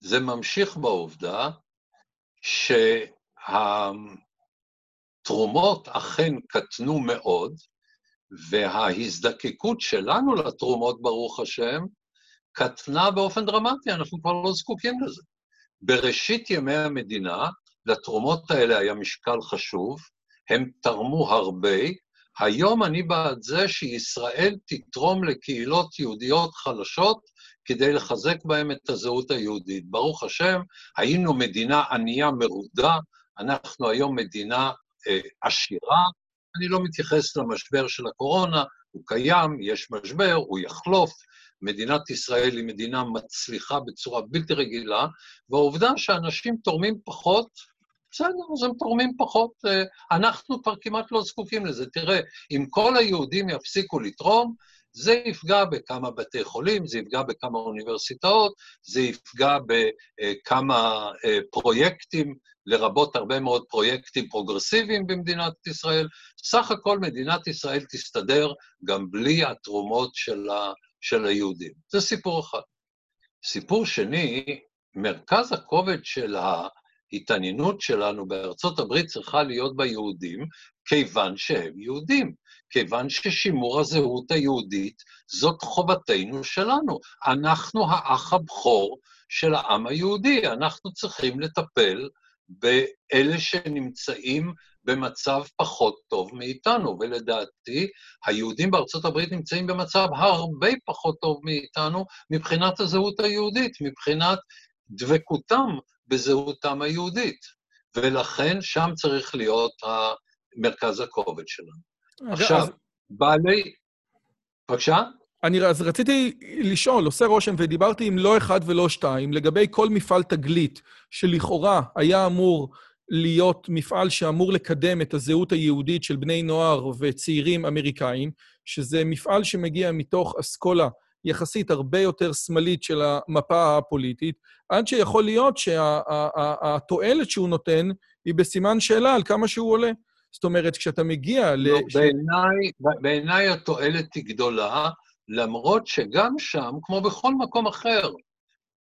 זה ממשיך בעובדה שהתרומות אכן קטנו מאוד, וההזדקקות שלנו לתרומות, ברוך השם, קטנה באופן דרמטי, אנחנו כבר לא זקוקים לזה. בראשית ימי המדינה, לתרומות האלה היה משקל חשוב, הם תרמו הרבה, היום אני בעד זה שישראל תתרום לקהילות יהודיות חלשות כדי לחזק בהן את הזהות היהודית. ברוך השם, היינו מדינה ענייה מרודה, אנחנו היום מדינה אה, עשירה. אני לא מתייחס למשבר של הקורונה, הוא קיים, יש משבר, הוא יחלוף. מדינת ישראל היא מדינה מצליחה בצורה בלתי רגילה, והעובדה שאנשים תורמים פחות, בסדר, אז הם תורמים פחות. אה, אנחנו כבר כמעט לא זקוקים לזה. תראה, אם כל היהודים יפסיקו לתרום, זה יפגע בכמה בתי חולים, זה יפגע בכמה אוניברסיטאות, זה יפגע בכמה אה, פרויקטים, לרבות הרבה מאוד פרויקטים פרוגרסיביים במדינת ישראל. סך הכל מדינת ישראל תסתדר גם בלי התרומות של, ה, של היהודים. זה סיפור אחד. סיפור שני, מרכז הכובד של ההתעניינות שלנו בארצות הברית צריכה להיות ביהודים, כיוון שהם יהודים. כיוון ששימור הזהות היהודית זאת חובתנו שלנו. אנחנו האח הבכור של העם היהודי, אנחנו צריכים לטפל באלה שנמצאים במצב פחות טוב מאיתנו, ולדעתי, היהודים בארצות הברית נמצאים במצב הרבה פחות טוב מאיתנו מבחינת הזהות היהודית, מבחינת דבקותם בזהותם היהודית. ולכן שם צריך להיות מרכז הכובד שלנו. עכשיו, אז... בעלי... בבקשה? אני אז רציתי לשאול, עושה רושם, ודיברתי עם לא אחד ולא שתיים, לגבי כל מפעל תגלית, שלכאורה היה אמור להיות מפעל שאמור לקדם את הזהות היהודית של בני נוער וצעירים אמריקאים, שזה מפעל שמגיע מתוך אסכולה יחסית הרבה יותר שמאלית של המפה הפוליטית, עד שיכול להיות שהתועלת שהוא נותן היא בסימן שאלה על כמה שהוא עולה. זאת אומרת, כשאתה מגיע ל... לא, בעיניי, בעיניי התועלת היא גדולה, למרות שגם שם, כמו בכל מקום אחר,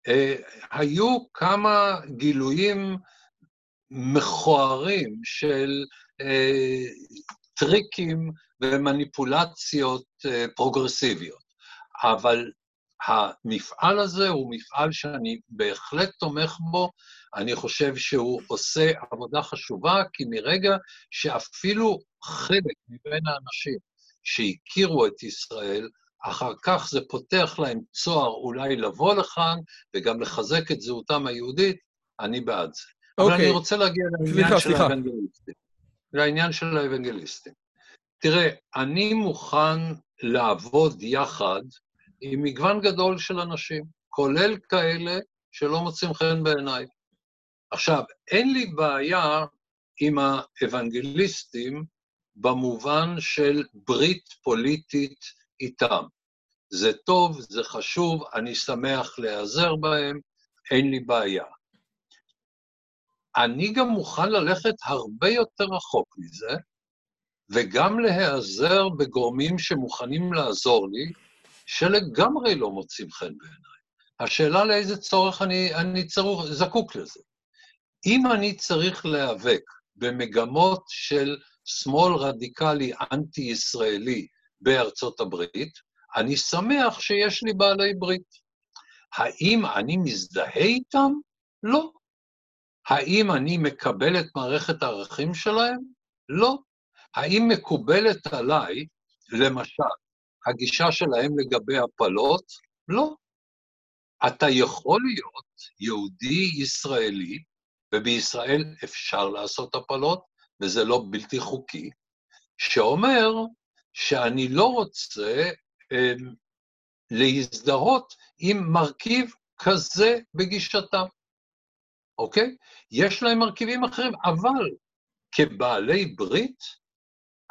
אה, היו כמה גילויים מכוערים של אה, טריקים ומניפולציות אה, פרוגרסיביות. אבל המפעל הזה הוא מפעל שאני בהחלט תומך בו, אני חושב שהוא עושה עבודה חשובה, כי מרגע שאפילו חלק מבין האנשים שהכירו את ישראל, אחר כך זה פותח להם צוהר אולי לבוא לכאן וגם לחזק את זהותם היהודית, אני בעד זה. Okay. אבל אני אוקיי. רוצה להגיע לעניין סליחה, של האבנגליסטים. לעניין של האבנגליסטים. תראה, אני מוכן לעבוד יחד עם מגוון גדול של אנשים, כולל כאלה שלא מוצאים חן בעיניי. עכשיו, אין לי בעיה עם האוונגליסטים במובן של ברית פוליטית איתם. זה טוב, זה חשוב, אני שמח להיעזר בהם, אין לי בעיה. אני גם מוכן ללכת הרבה יותר רחוק מזה, וגם להיעזר בגורמים שמוכנים לעזור לי, שלגמרי לא מוצאים חן בעיניי. השאלה לאיזה צורך אני, אני צרוך, זקוק לזה. אם אני צריך להיאבק במגמות של שמאל רדיקלי אנטי-ישראלי בארצות הברית, אני שמח שיש לי בעלי ברית. האם אני מזדהה איתם? לא. האם אני מקבל את מערכת הערכים שלהם? לא. האם מקובלת עליי, למשל, הגישה שלהם לגבי הפלות? לא. אתה יכול להיות יהודי ישראלי, ובישראל אפשר לעשות הפלות, וזה לא בלתי חוקי, שאומר שאני לא רוצה אה, להזדהות עם מרכיב כזה בגישתם, אוקיי? יש להם מרכיבים אחרים, אבל כבעלי ברית,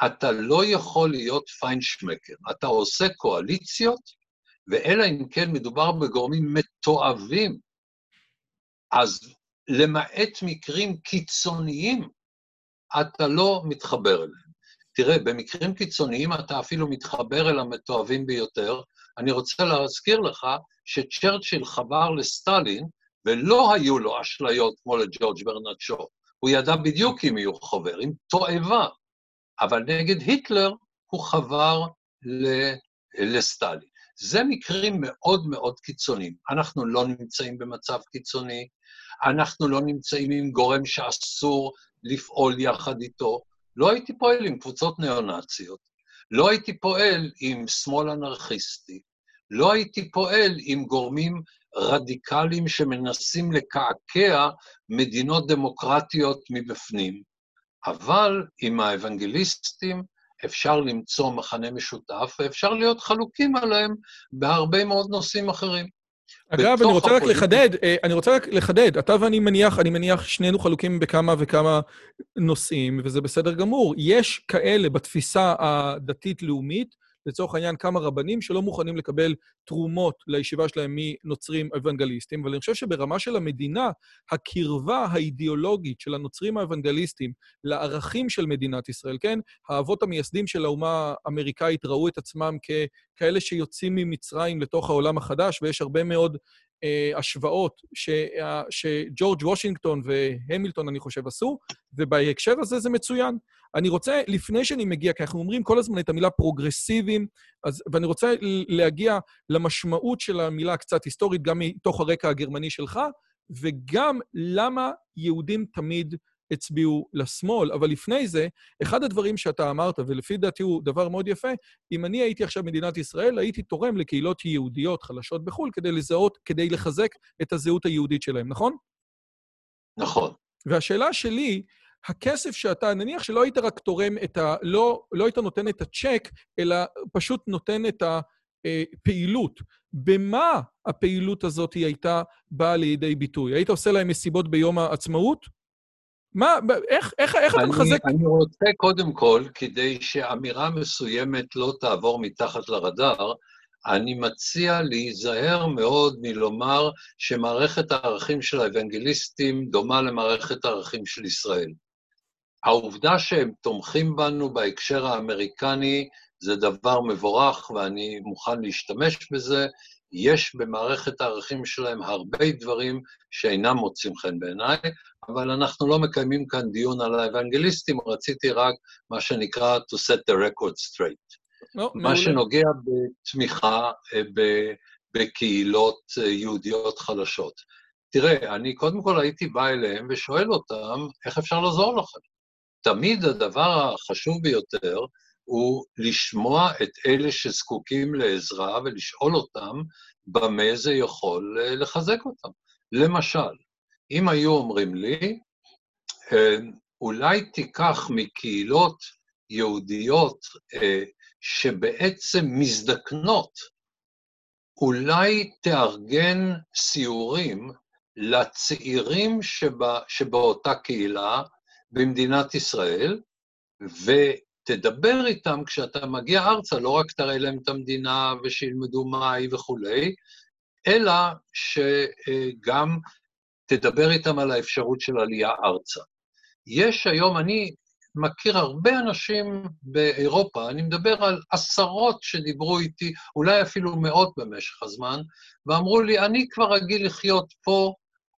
אתה לא יכול להיות פיינשמקר. אתה עושה קואליציות, ואלא אם כן מדובר בגורמים מתועבים, אז למעט מקרים קיצוניים, אתה לא מתחבר אליהם. תראה, במקרים קיצוניים אתה אפילו מתחבר אל המתועבים ביותר. אני רוצה להזכיר לך שצ'רצ'יל חבר לסטלין, ולא היו לו אשליות כמו לג'ורג' ברנרד שו. הוא ידע בדיוק עם מי הוא עם תועבה. אבל נגד היטלר הוא חבר לסטלין. זה מקרים מאוד מאוד קיצוניים. אנחנו לא נמצאים במצב קיצוני, אנחנו לא נמצאים עם גורם שאסור לפעול יחד איתו. לא הייתי פועל עם קבוצות ניאו-נאציות, לא הייתי פועל עם שמאל אנרכיסטי, לא הייתי פועל עם גורמים רדיקליים שמנסים לקעקע מדינות דמוקרטיות מבפנים. אבל עם האוונגליסטים אפשר למצוא מכנה משותף, ואפשר להיות חלוקים עליהם בהרבה מאוד נושאים אחרים. אגב, אני רוצה רק לחדד, אה, אני רוצה רק לחדד, אתה ואני מניח, אני מניח שנינו חלוקים בכמה וכמה נושאים, וזה בסדר גמור. יש כאלה בתפיסה הדתית-לאומית, לצורך העניין כמה רבנים שלא מוכנים לקבל תרומות לישיבה שלהם מנוצרים אוונגליסטים, אבל אני חושב שברמה של המדינה, הקרבה האידיאולוגית של הנוצרים האוונגליסטים לערכים של מדינת ישראל, כן? האבות המייסדים של האומה האמריקאית ראו את עצמם ככאלה שיוצאים ממצרים לתוך העולם החדש, ויש הרבה מאוד השוואות אה, שג'ורג' וושינגטון והמילטון, אני חושב, עשו, ובהקשר הזה זה מצוין. אני רוצה, לפני שאני מגיע, כי אנחנו אומרים כל הזמן את המילה פרוגרסיביים, אז, ואני רוצה להגיע למשמעות של המילה קצת היסטורית, גם מתוך הרקע הגרמני שלך, וגם למה יהודים תמיד הצביעו לשמאל. אבל לפני זה, אחד הדברים שאתה אמרת, ולפי דעתי הוא דבר מאוד יפה, אם אני הייתי עכשיו מדינת ישראל, הייתי תורם לקהילות יהודיות חלשות בחו"ל כדי לזהות, כדי לחזק את הזהות היהודית שלהם, נכון? נכון. והשאלה שלי, הכסף שאתה, נניח שלא היית רק תורם את ה... לא, לא היית נותן את הצ'ק, אלא פשוט נותן את הפעילות. במה הפעילות הזאת הייתה באה לידי ביטוי? היית עושה להם מסיבות ביום העצמאות? מה, איך, איך, איך אני, אתה מחזק? אני רוצה קודם כל, כדי שאמירה מסוימת לא תעבור מתחת לרדאר, אני מציע להיזהר מאוד מלומר שמערכת הערכים של האוונגליסטים דומה למערכת הערכים של ישראל. העובדה שהם תומכים בנו בהקשר האמריקני זה דבר מבורך ואני מוכן להשתמש בזה. יש במערכת הערכים שלהם הרבה דברים שאינם מוצאים חן בעיניי, אבל אנחנו לא מקיימים כאן דיון על האוונגליסטים, רציתי רק מה שנקרא to set the record straight. לא, מה מעולה. שנוגע בתמיכה אה, בקהילות אה, יהודיות חלשות. תראה, אני קודם כל הייתי בא אליהם ושואל אותם, איך אפשר לעזור לכם? תמיד הדבר החשוב ביותר הוא לשמוע את אלה שזקוקים לעזרה ולשאול אותם במה זה יכול אה, לחזק אותם. למשל, אם היו אומרים לי, אולי תיקח מקהילות יהודיות אה, שבעצם מזדקנות, אולי תארגן סיורים לצעירים שבא, שבאותה קהילה במדינת ישראל, ותדבר איתם כשאתה מגיע ארצה, לא רק תראה להם את המדינה ושילמדו מה היא וכולי, אלא שגם תדבר איתם על האפשרות של עלייה ארצה. יש היום, אני מכיר הרבה אנשים באירופה, אני מדבר על עשרות שדיברו איתי, אולי אפילו מאות במשך הזמן, ואמרו לי, אני כבר רגיל לחיות פה,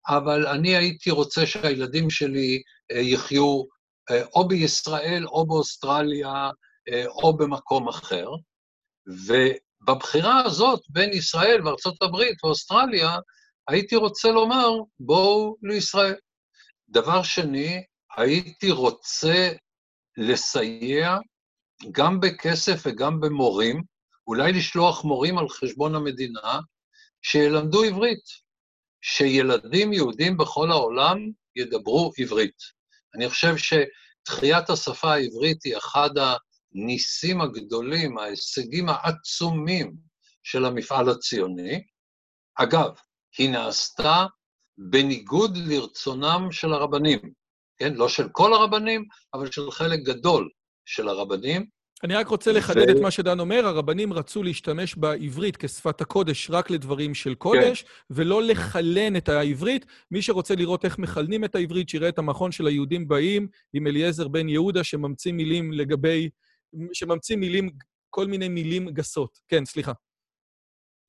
אבל אני הייתי רוצה שהילדים שלי אה, יחיו אה, או בישראל, או באוסטרליה, אה, או במקום אחר. ובבחירה הזאת בין ישראל וארצות הברית ואוסטרליה, הייתי רוצה לומר, בואו לישראל. דבר שני, הייתי רוצה לסייע גם בכסף וגם במורים, אולי לשלוח מורים על חשבון המדינה, שילמדו עברית. שילדים יהודים בכל העולם ידברו עברית. אני חושב שתחיית השפה העברית היא אחד הניסים הגדולים, ההישגים העצומים של המפעל הציוני. אגב, היא נעשתה בניגוד לרצונם של הרבנים, כן? לא של כל הרבנים, אבל של חלק גדול של הרבנים, אני רק רוצה לחדד ו... את מה שדן אומר, הרבנים רצו להשתמש בעברית כשפת הקודש רק לדברים של קודש, כן. ולא לחלן את העברית. מי שרוצה לראות איך מחלנים את העברית, שיראה את המכון של היהודים באים עם אליעזר בן יהודה, שממציא מילים לגבי... שממציא מילים, כל מיני מילים גסות. כן, סליחה.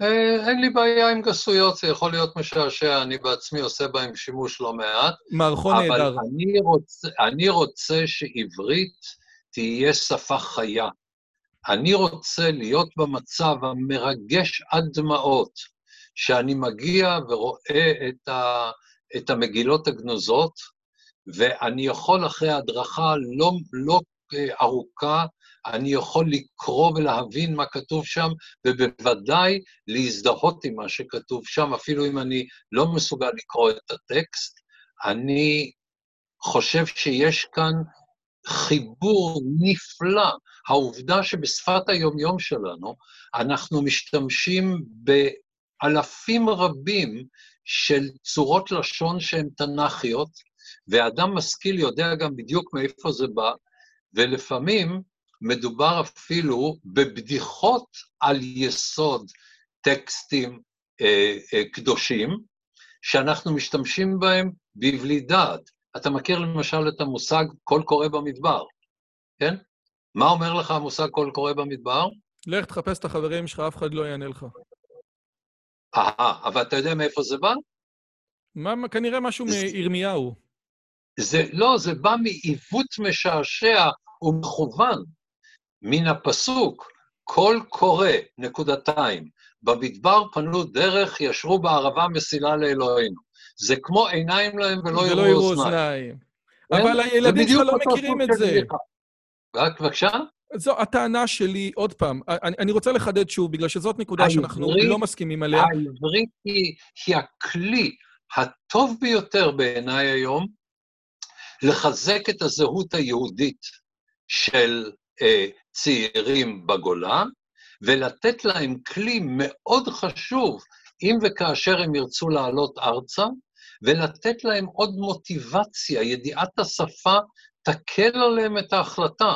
אה, אין לי בעיה עם גסויות, זה יכול להיות משעשע, אני בעצמי עושה בהם שימוש לא מעט. מערכון נהדר. אבל אני רוצה, אני רוצה שעברית... תהיה שפה חיה. אני רוצה להיות במצב המרגש עד דמעות, שאני מגיע ורואה את, ה, את המגילות הגנוזות, ואני יכול אחרי הדרכה לא, לא ארוכה, אני יכול לקרוא ולהבין מה כתוב שם, ובוודאי להזדהות עם מה שכתוב שם, אפילו אם אני לא מסוגל לקרוא את הטקסט. אני חושב שיש כאן חיבור נפלא. העובדה שבשפת היומיום שלנו אנחנו משתמשים באלפים רבים של צורות לשון שהן תנ"כיות, ואדם משכיל יודע גם בדיוק מאיפה זה בא, ולפעמים מדובר אפילו בבדיחות על יסוד טקסטים אה, אה, קדושים, שאנחנו משתמשים בהם בבלי דעת. אתה מכיר למשל את המושג קול קורא במדבר, כן? מה אומר לך המושג קול קורא במדבר? לך תחפש את החברים שלך, אף אחד לא יענה לך. אהה, אבל אתה יודע מאיפה זה בא? מה, כנראה משהו זה... מירמיהו. זה, לא, זה בא מעיוות משעשע ומכוון מן הפסוק, קול קורא, נקודתיים, במדבר פנו דרך, ישרו בערבה מסילה לאלוהינו. זה כמו עיניים להם ולא יראו אוזניים. כן? אבל הילדים שלך לא מכירים את זה. רק בבקשה? זו הטענה שלי, עוד פעם, אני, אני רוצה לחדד שוב, בגלל שזאת נקודה העברית, שאנחנו לא מסכימים עליה. העברית היא, היא הכלי הטוב ביותר בעיניי היום לחזק את הזהות היהודית של אה, צעירים בגולה, ולתת להם כלי מאוד חשוב, אם וכאשר הם ירצו לעלות ארצה, ולתת להם עוד מוטיבציה, ידיעת השפה תקל עליהם את ההחלטה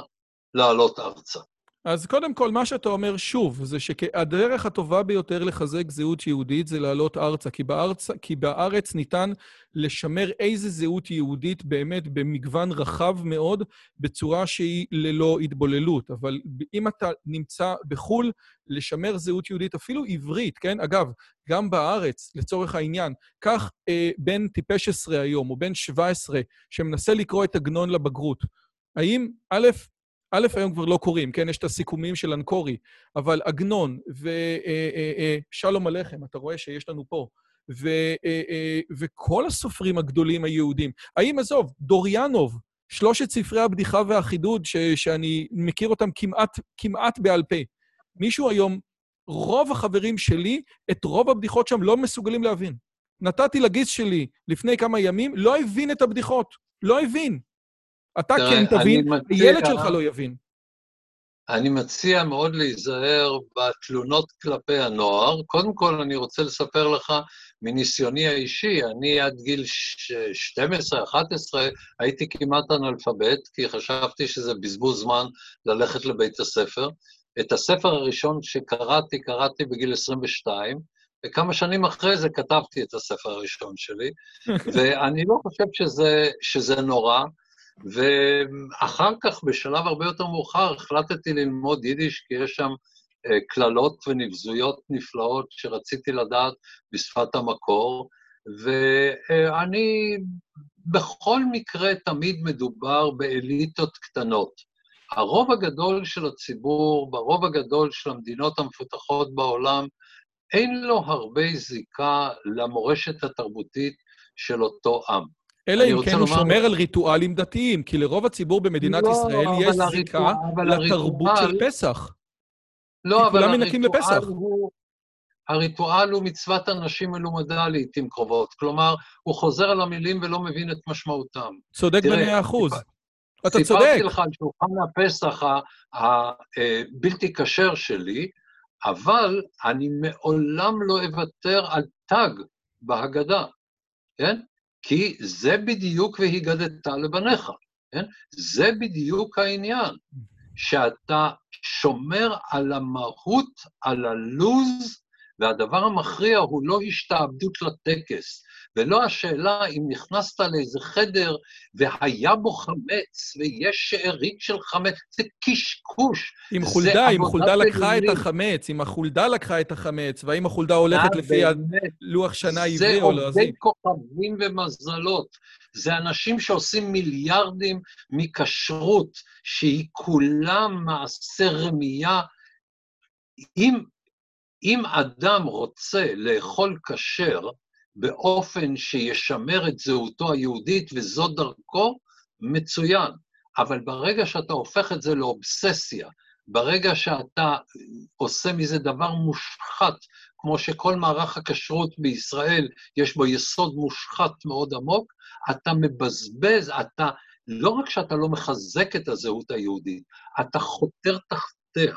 לעלות ארצה. אז קודם כל, מה שאתה אומר שוב, זה שהדרך הטובה ביותר לחזק זהות יהודית זה לעלות ארצה, כי, בארץ, כי בארץ ניתן לשמר איזה זהות יהודית באמת במגוון רחב מאוד, בצורה שהיא ללא התבוללות. אבל אם אתה נמצא בחו"ל, לשמר זהות יהודית, אפילו עברית, כן? אגב, גם בארץ, לצורך העניין, קח אה, בן טיפש עשרה היום, או בן שבע עשרה, שמנסה לקרוא את עגנון לבגרות. האם, א', א', היום כבר לא קוראים, כן? יש את הסיכומים של אנקורי, אבל עגנון ושלום אה, אה, אה, עליכם, אתה רואה שיש לנו פה, ו, וכל הסופרים הגדולים היהודים, האם, עזוב, דוריאנוב, שלושת ספרי הבדיחה והחידוד, ש, שאני מכיר אותם כמעט, כמעט בעל פה. מישהו היום, רוב החברים שלי, את רוב הבדיחות שם לא מסוגלים להבין. נתתי לגיס שלי לפני כמה ימים, לא הבין את הבדיחות. לא הבין. אתה כן תבין, הילד שלך לא יבין. אני מציע מאוד להיזהר בתלונות כלפי הנוער. קודם כל, אני רוצה לספר לך מניסיוני האישי, אני עד גיל 12-11 הייתי כמעט אנאלפבית, כי חשבתי שזה בזבוז זמן ללכת לבית הספר. את הספר הראשון שקראתי, קראתי בגיל 22, וכמה שנים אחרי זה כתבתי את הספר הראשון שלי, ואני לא חושב שזה, שזה נורא. ואחר כך, בשלב הרבה יותר מאוחר, החלטתי ללמוד יידיש, כי יש שם אה, קללות ונבזויות נפלאות שרציתי לדעת בשפת המקור, ואני, בכל מקרה תמיד מדובר באליטות קטנות. הרוב הגדול של הציבור, ברוב הגדול של המדינות המפותחות בעולם, אין לו הרבה זיקה למורשת התרבותית של אותו עם. אלא אם כן הוא שומר על ריטואלים דתיים, כי לרוב הציבור במדינת לא, ישראל יש זיקה לתרבות של פסח. לא, אבל הריטואל הוא... הריטואל הוא מצוות אנשים מלומדה לעיתים קרובות. כלומר, הוא חוזר על המילים ולא מבין את משמעותם. צודק במאה אחוז. אתה צודק. סיפרתי לך על שולחן הפסח הבלתי אה, כשר שלי, אבל אני מעולם לא אוותר על תג בהגדה, כן? כי זה בדיוק והיגדת לבניך, כן? זה בדיוק העניין, שאתה שומר על המהות, על הלוז, והדבר המכריע הוא לא השתעבדות לטקס, ולא השאלה אם נכנסת לאיזה חדר והיה בו חמץ ויש שארית של חמץ, זה קשקוש. אם חולדה, אם חולדה לקחה את החמץ, אם החולדה לקחה את החמץ, והאם החולדה הולכת לפי לוח שנה עברי או לא, זה עובדי כוכבים ומזלות. זה אנשים שעושים מיליארדים מכשרות, שהיא כולה מעשה רמייה. אם, אם אדם רוצה לאכול כשר, באופן שישמר את זהותו היהודית וזו דרכו, מצוין. אבל ברגע שאתה הופך את זה לאובססיה, ברגע שאתה עושה מזה דבר מושחת, כמו שכל מערך הכשרות בישראל יש בו יסוד מושחת מאוד עמוק, אתה מבזבז, אתה, לא רק שאתה לא מחזק את הזהות היהודית, אתה חותר תחתיה.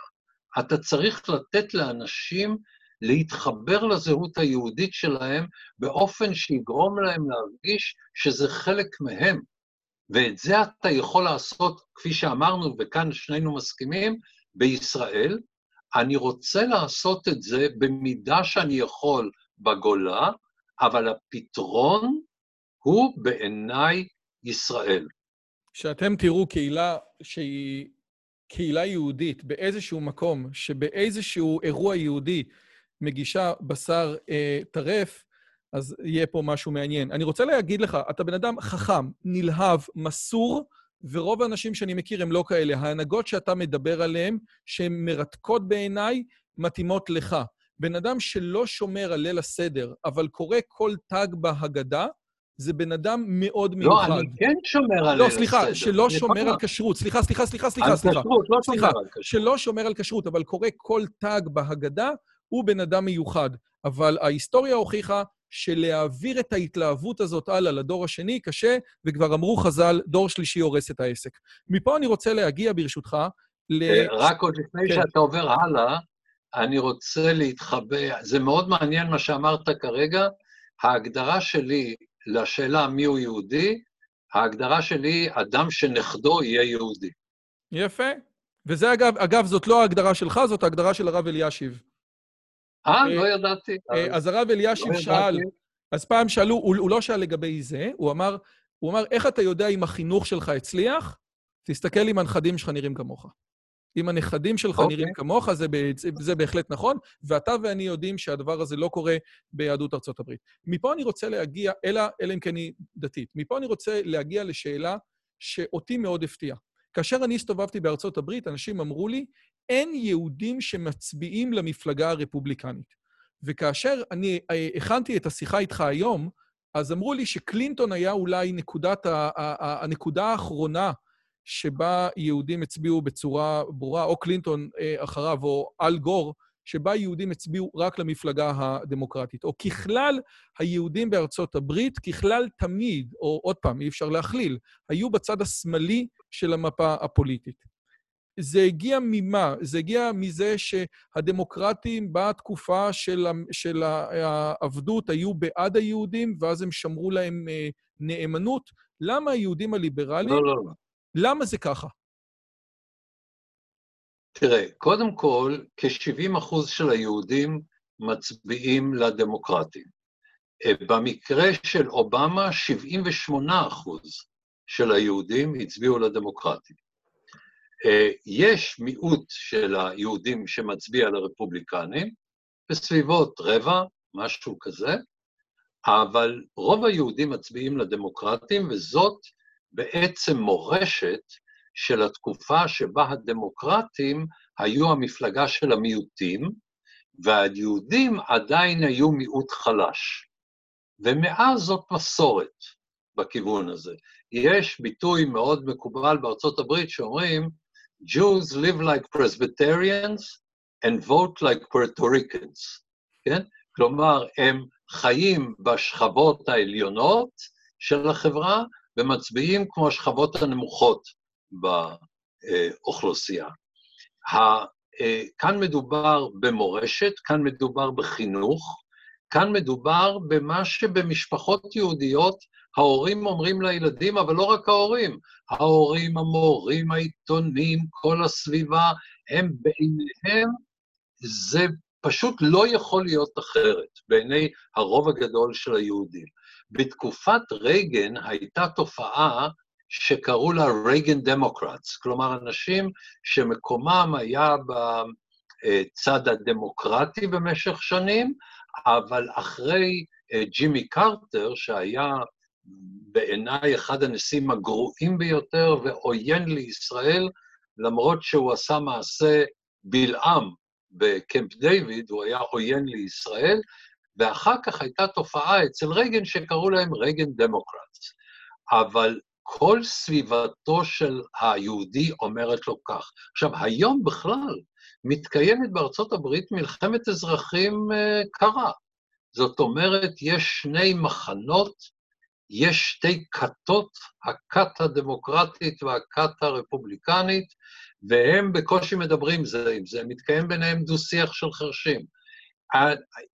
אתה צריך לתת לאנשים להתחבר לזהות היהודית שלהם באופן שיגרום להם להרגיש שזה חלק מהם. ואת זה אתה יכול לעשות, כפי שאמרנו, וכאן שנינו מסכימים, בישראל. אני רוצה לעשות את זה במידה שאני יכול בגולה, אבל הפתרון הוא בעיניי ישראל. כשאתם תראו קהילה שהיא קהילה יהודית באיזשהו מקום, שבאיזשהו אירוע יהודי מגישה בשר אה, טרף, אז יהיה פה משהו מעניין. אני רוצה להגיד לך, אתה בן אדם חכם, נלהב, מסור, ורוב האנשים שאני מכיר הם לא כאלה. ההנהגות שאתה מדבר עליהן, שהן מרתקות בעיניי, מתאימות לך. בן אדם שלא שומר על ליל הסדר, אבל קורא כל תג בהגדה, זה בן אדם מאוד לא, מיוחד. לא, אני כן שומר על... לא, סליחה, שלא שומר על כשרות. סליחה, סליחה, סליחה, סליחה, סליחה. על כשרות, לא שומר על כשרות. שלא שומר על כשרות, אבל קורא כל תג בהגדה, הוא בן אדם מיוחד. אבל ההיסטוריה הוכיחה שלהעביר את ההתלהבות הזאת הלאה לדור השני קשה, וכבר אמרו חז"ל, דור שלישי הורס את העסק. מפה אני רוצה להגיע, ברשותך, ל... אה, רק עוד לפני כן. שאתה עובר הלאה, אני רוצה להתחבא, זה מאוד מעניין מה שאמרת כרגע, ההגדרה שלי לשאלה מיהו יהודי, ההגדרה שלי, אדם שנכדו יהיה יהודי. יפה. וזה אגב, אגב, זאת לא ההגדרה שלך, זאת ההגדרה של הרב אלישיב. אה, לא ידעתי. אה, אז הרב אלישיב לא שאל, אז פעם שאלו, הוא, הוא לא שאל לגבי זה, הוא אמר, הוא אמר, איך אתה יודע אם החינוך שלך הצליח? תסתכל אם הנכדים שלך נראים כמוך. אם הנכדים שלך okay. אוקיי. נראים כמוך, זה, זה בהחלט נכון, ואתה ואני יודעים שהדבר הזה לא קורה ביהדות ארצות הברית. מפה אני רוצה להגיע, אלא, אלא אם כן היא דתית, מפה אני רוצה להגיע לשאלה שאותי מאוד הפתיעה. כאשר אני הסתובבתי בארצות הברית, אנשים אמרו לי, אין יהודים שמצביעים למפלגה הרפובליקנית. וכאשר אני אה, הכנתי את השיחה איתך היום, אז אמרו לי שקלינטון היה אולי נקודת ה, ה, הנקודה האחרונה שבה יהודים הצביעו בצורה ברורה, או קלינטון אה, אחריו, או אל גור, שבה יהודים הצביעו רק למפלגה הדמוקרטית. או ככלל, היהודים בארצות הברית, ככלל תמיד, או עוד פעם, אי אפשר להכליל, היו בצד השמאלי של המפה הפוליטית. זה הגיע ממה? זה הגיע מזה שהדמוקרטים בתקופה של, של העבדות היו בעד היהודים, ואז הם שמרו להם אה, נאמנות. למה היהודים הליברליים... לא, לא, לא. למה זה ככה? תראה, קודם כל, כ-70 אחוז של היהודים מצביעים לדמוקרטים. אה, במקרה של אובמה, 78 אחוז של היהודים הצביעו לדמוקרטים. אה, יש מיעוט של היהודים שמצביע לרפובליקנים, בסביבות רבע, משהו כזה, אבל רוב היהודים מצביעים לדמוקרטים, וזאת בעצם מורשת של התקופה שבה הדמוקרטים היו המפלגה של המיעוטים, והיהודים עדיין היו מיעוט חלש. ומאז זאת מסורת בכיוון הזה. יש ביטוי מאוד מקובל בארצות הברית שאומרים, Jews live like Presbyterians and vote like Puerto Ricans, כן? כלומר, הם חיים בשכבות העליונות של החברה ומצביעים כמו השכבות הנמוכות באוכלוסייה. כאן מדובר במורשת, כאן מדובר בחינוך, כאן מדובר במה שבמשפחות יהודיות ההורים אומרים לילדים, אבל לא רק ההורים, ההורים, המורים, העיתונים, כל הסביבה, הם בעיניהם, זה פשוט לא יכול להיות אחרת בעיני הרוב הגדול של היהודים. בתקופת רייגן הייתה תופעה שקראו לה רייגן דמוקרטס, כלומר אנשים שמקומם היה בצד הדמוקרטי במשך שנים, אבל אחרי אה, ג'ימי קרטר, שהיה בעיניי אחד הנשיאים הגרועים ביותר ועוין לישראל, למרות שהוא עשה מעשה בלעם בקמפ דיוויד, הוא היה עוין לישראל, ואחר כך הייתה תופעה אצל רייגן שקראו להם רייגן דמוקרטס. אבל כל סביבתו של היהודי אומרת לו כך. עכשיו, היום בכלל מתקיימת בארצות הברית מלחמת אזרחים אה, קרה. זאת אומרת, יש שני מחנות יש שתי כתות, הכת הדמוקרטית והכת הרפובליקנית, והם בקושי מדברים זה עם זה, מתקיים ביניהם דו-שיח של חרשים.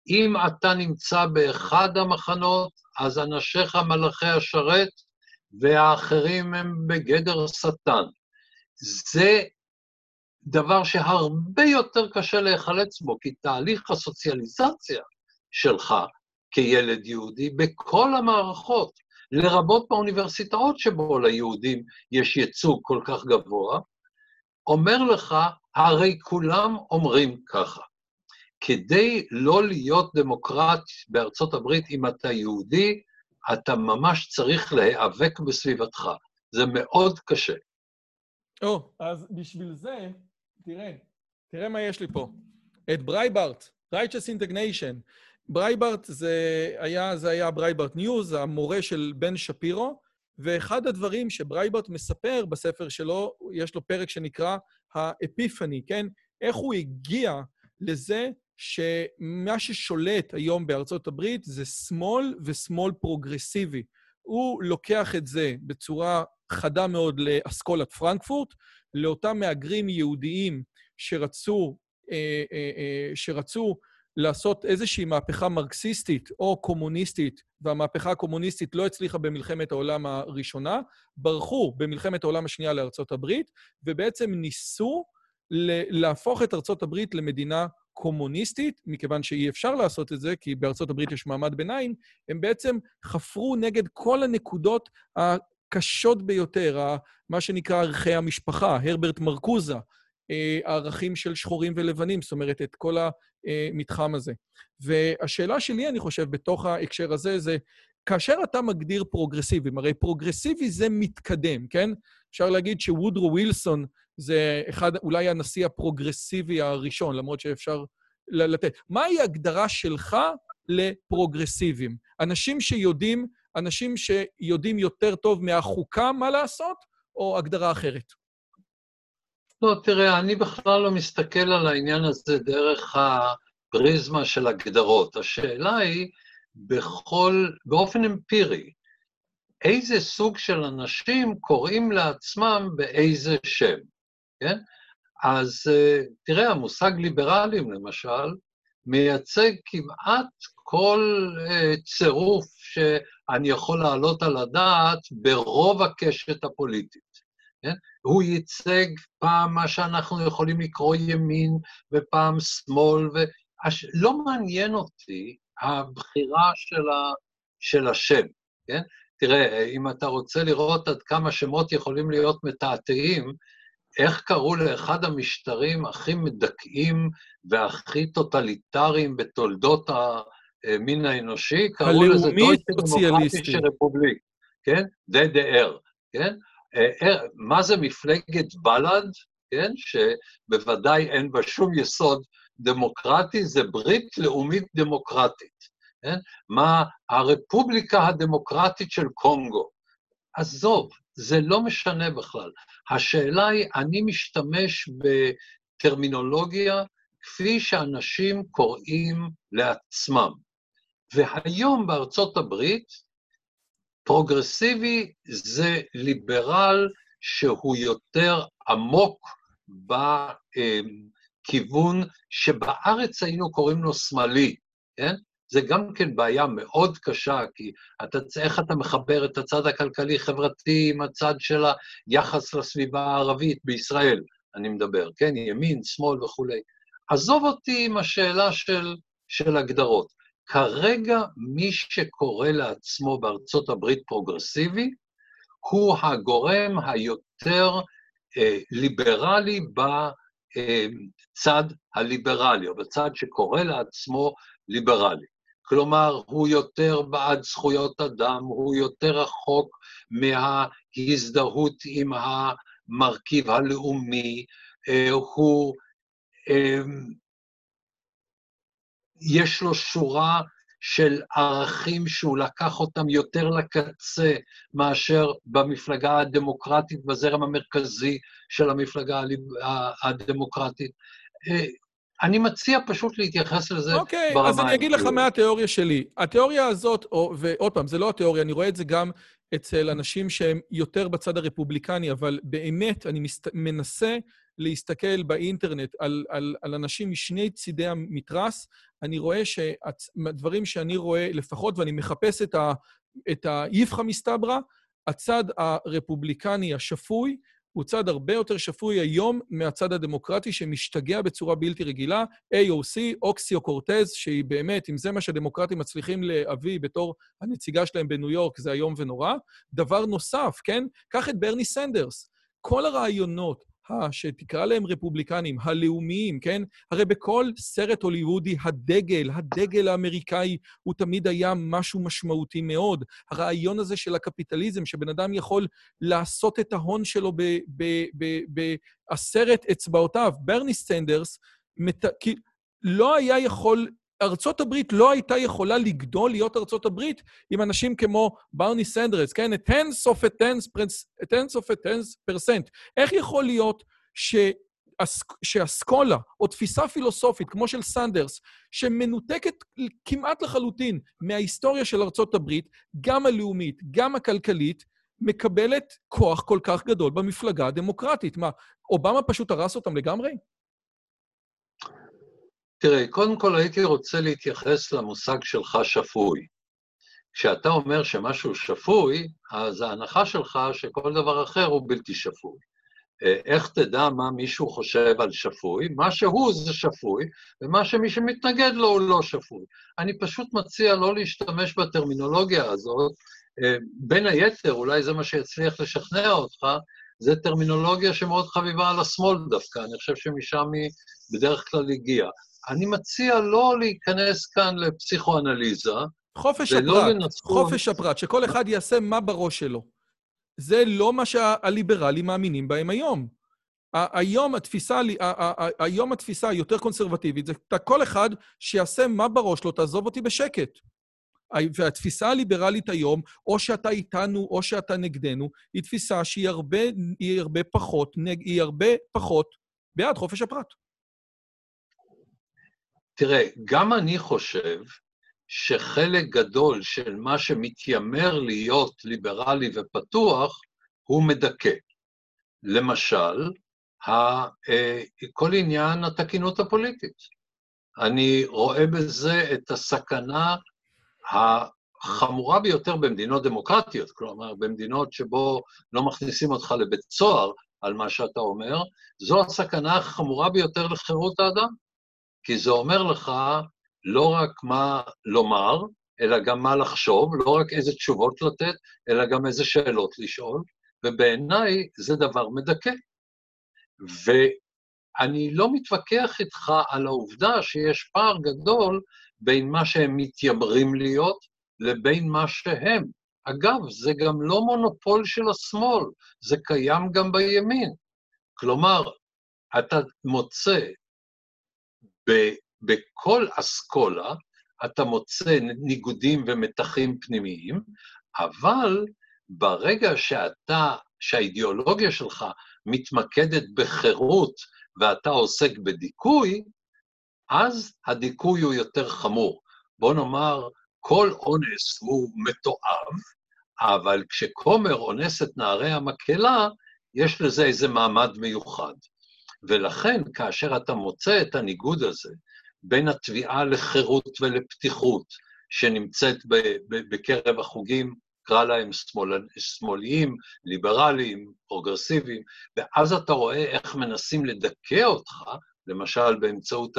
אם אתה נמצא באחד המחנות, אז אנשיך מלאכי השרת, והאחרים הם בגדר שטן. זה דבר שהרבה יותר קשה להיחלץ בו, כי תהליך הסוציאליזציה שלך כילד יהודי בכל המערכות, לרבות באוניברסיטאות שבו ליהודים יש ייצוג כל כך גבוה, אומר לך, הרי כולם אומרים ככה. כדי לא להיות דמוקרט בארצות הברית, אם אתה יהודי, אתה ממש צריך להיאבק בסביבתך. זה מאוד קשה. או, oh, אז בשביל זה, תראה, תראה מה יש לי פה. את ברייטברט, Righteous Indignation, ברייטברט זה היה, זה היה Breitbart News, המורה של בן שפירו, ואחד הדברים שברייטברט מספר בספר שלו, יש לו פרק שנקרא האפיפני, כן? איך הוא הגיע לזה שמה ששולט היום בארצות הברית זה שמאל ושמאל פרוגרסיבי. הוא לוקח את זה בצורה חדה מאוד לאסכולת פרנקפורט, לאותם מהגרים יהודיים שרצו, אה, אה, אה, שרצו לעשות איזושהי מהפכה מרקסיסטית או קומוניסטית, והמהפכה הקומוניסטית לא הצליחה במלחמת העולם הראשונה, ברחו במלחמת העולם השנייה לארצות הברית, ובעצם ניסו להפוך את ארצות הברית למדינה קומוניסטית, מכיוון שאי אפשר לעשות את זה, כי בארצות הברית יש מעמד ביניים, הם בעצם חפרו נגד כל הנקודות הקשות ביותר, מה שנקרא ערכי המשפחה, הרברט מרקוזה, הערכים של שחורים ולבנים, זאת אומרת, את כל המתחם הזה. והשאלה שלי, אני חושב, בתוך ההקשר הזה, זה כאשר אתה מגדיר פרוגרסיבים, הרי פרוגרסיבי זה מתקדם, כן? אפשר להגיד שוודרו ווילסון זה אחד, אולי הנשיא הפרוגרסיבי הראשון, למרות שאפשר לתת. מהי ההגדרה שלך לפרוגרסיבים? אנשים שיודעים, אנשים שיודעים יותר טוב מהחוקה מה לעשות, או הגדרה אחרת? לא, תראה, אני בכלל לא מסתכל על העניין הזה דרך הפריזמה של הגדרות. השאלה היא, בכל, באופן אמפירי, איזה סוג של אנשים קוראים לעצמם באיזה שם, כן? אז אה, תראה, המושג ליברלים, למשל, מייצג כמעט כל אה, צירוף שאני יכול להעלות על הדעת ברוב הקשת הפוליטית. כן? הוא ייצג פעם מה שאנחנו יכולים לקרוא ימין ופעם שמאל, ולא מעניין אותי הבחירה של, ה... של השם, כן? תראה, אם אתה רוצה לראות עד כמה שמות יכולים להיות מתעתעים, איך קראו לאחד המשטרים הכי מדכאים והכי טוטליטריים בתולדות המין האנושי? קראו לזה Deutsche Demokratische Republik, כן? DDR, כן? אה, אה, מה זה מפלגת בל"ד, כן? שבוודאי אין בה שום יסוד דמוקרטי, זה ברית לאומית דמוקרטית, כן? מה הרפובליקה הדמוקרטית של קונגו. עזוב, זה לא משנה בכלל. השאלה היא, אני משתמש בטרמינולוגיה כפי שאנשים קוראים לעצמם. והיום בארצות הברית, פרוגרסיבי זה ליברל שהוא יותר עמוק בכיוון שבארץ היינו קוראים לו שמאלי, כן? זה גם כן בעיה מאוד קשה, כי אתה, איך אתה מחבר את הצד הכלכלי-חברתי עם הצד של היחס לסביבה הערבית בישראל, אני מדבר, כן? ימין, שמאל וכולי. עזוב אותי עם השאלה של, של הגדרות. כרגע מי שקורא לעצמו בארצות הברית פרוגרסיבי, הוא הגורם היותר אה, ליברלי בצד הליברלי, או בצד שקורא לעצמו ליברלי. כלומר, הוא יותר בעד זכויות אדם, הוא יותר רחוק מההזדהות עם המרכיב הלאומי, אה, הוא... אה, יש לו שורה של ערכים שהוא לקח אותם יותר לקצה מאשר במפלגה הדמוקרטית, בזרם המרכזי של המפלגה הדמוקרטית. אה, אני מציע פשוט להתייחס לזה ברמה... אוקיי, okay, אז אני אגיד לך מה התיאוריה שלי. התיאוריה הזאת, או, ועוד פעם, זה לא התיאוריה, אני רואה את זה גם אצל אנשים שהם יותר בצד הרפובליקני, אבל באמת, אני מסת... מנסה להסתכל באינטרנט על, על, על אנשים משני צידי המתרס, אני רואה שהדברים שאני רואה לפחות, ואני מחפש את, ה, את האיפכא מסתברא, הצד הרפובליקני השפוי, הוא צד הרבה יותר שפוי היום מהצד הדמוקרטי שמשתגע בצורה בלתי רגילה. AOC, אוקסיו קורטז, שהיא באמת, אם זה מה שהדמוקרטים מצליחים להביא בתור הנציגה שלהם בניו יורק, זה איום ונורא. דבר נוסף, כן? קח את ברני סנדרס. כל הרעיונות שתקרא להם רפובליקנים, הלאומיים, כן? הרי בכל סרט הוליוודי, הדגל, הדגל האמריקאי, הוא תמיד היה משהו משמעותי מאוד. הרעיון הזה של הקפיטליזם, שבן אדם יכול לעשות את ההון שלו בעשרת אצבעותיו. ברני סנדרס, מת... לא היה יכול ארצות הברית לא הייתה יכולה לגדול להיות ארצות הברית עם אנשים כמו ברני סנדרס, כן? a tenth of a tenth, a tenth of. איך יכול להיות ש... שאסכולה, או תפיסה פילוסופית, כמו של סנדרס, שמנותקת כמעט לחלוטין מההיסטוריה של ארצות הברית, גם הלאומית, גם הכלכלית, מקבלת כוח כל כך גדול במפלגה הדמוקרטית. מה, אובמה פשוט הרס אותם לגמרי? תראה, קודם כל הייתי רוצה להתייחס למושג שלך שפוי. כשאתה אומר שמשהו שפוי, אז ההנחה שלך שכל דבר אחר הוא בלתי שפוי. אה, איך תדע מה מישהו חושב על שפוי? מה שהוא זה שפוי, ומה שמי שמתנגד לו הוא לא שפוי. אני פשוט מציע לא להשתמש בטרמינולוגיה הזאת. אה, בין היתר, אולי זה מה שיצליח לשכנע אותך, זה טרמינולוגיה שמאוד חביבה על השמאל דווקא, אני חושב שמשם היא בדרך כלל הגיעה. אני מציע לא להיכנס כאן לפסיכואנליזה. חופש הפרט, לנסות... חופש הפרט, שכל אחד יעשה מה בראש שלו. זה לא מה שהליברלים מאמינים בהם היום. היום התפיסה, היום התפיסה היותר קונסרבטיבית זה כל אחד שיעשה מה בראש לו, תעזוב אותי בשקט. והתפיסה הליברלית היום, או שאתה איתנו או שאתה נגדנו, היא תפיסה שהיא הרבה, היא הרבה פחות, היא הרבה פחות בעד חופש הפרט. תראה, גם אני חושב שחלק גדול של מה שמתיימר להיות ליברלי ופתוח, הוא מדכא. למשל, אה, כל עניין התקינות הפוליטית. אני רואה בזה את הסכנה החמורה ביותר במדינות דמוקרטיות, כלומר, במדינות שבו לא מכניסים אותך לבית סוהר על מה שאתה אומר, זו הסכנה החמורה ביותר לחירות האדם. כי זה אומר לך לא רק מה לומר, אלא גם מה לחשוב, לא רק איזה תשובות לתת, אלא גם איזה שאלות לשאול, ובעיניי זה דבר מדכא. ואני לא מתווכח איתך על העובדה שיש פער גדול בין מה שהם מתיימרים להיות לבין מה שהם. אגב, זה גם לא מונופול של השמאל, זה קיים גם בימין. כלומר, אתה מוצא בכל אסכולה אתה מוצא ניגודים ומתחים פנימיים, אבל ברגע שאתה, שהאידיאולוגיה שלך מתמקדת בחירות ואתה עוסק בדיכוי, אז הדיכוי הוא יותר חמור. בוא נאמר, כל אונס הוא מתועב, אבל כשכומר אונס את נערי המקהלה, יש לזה איזה מעמד מיוחד. ולכן, כאשר אתה מוצא את הניגוד הזה בין התביעה לחירות ולפתיחות, שנמצאת בקרב החוגים, קרא להם שמאל, שמאליים, ליברליים, פרוגרסיביים, ואז אתה רואה איך מנסים לדכא אותך, למשל באמצעות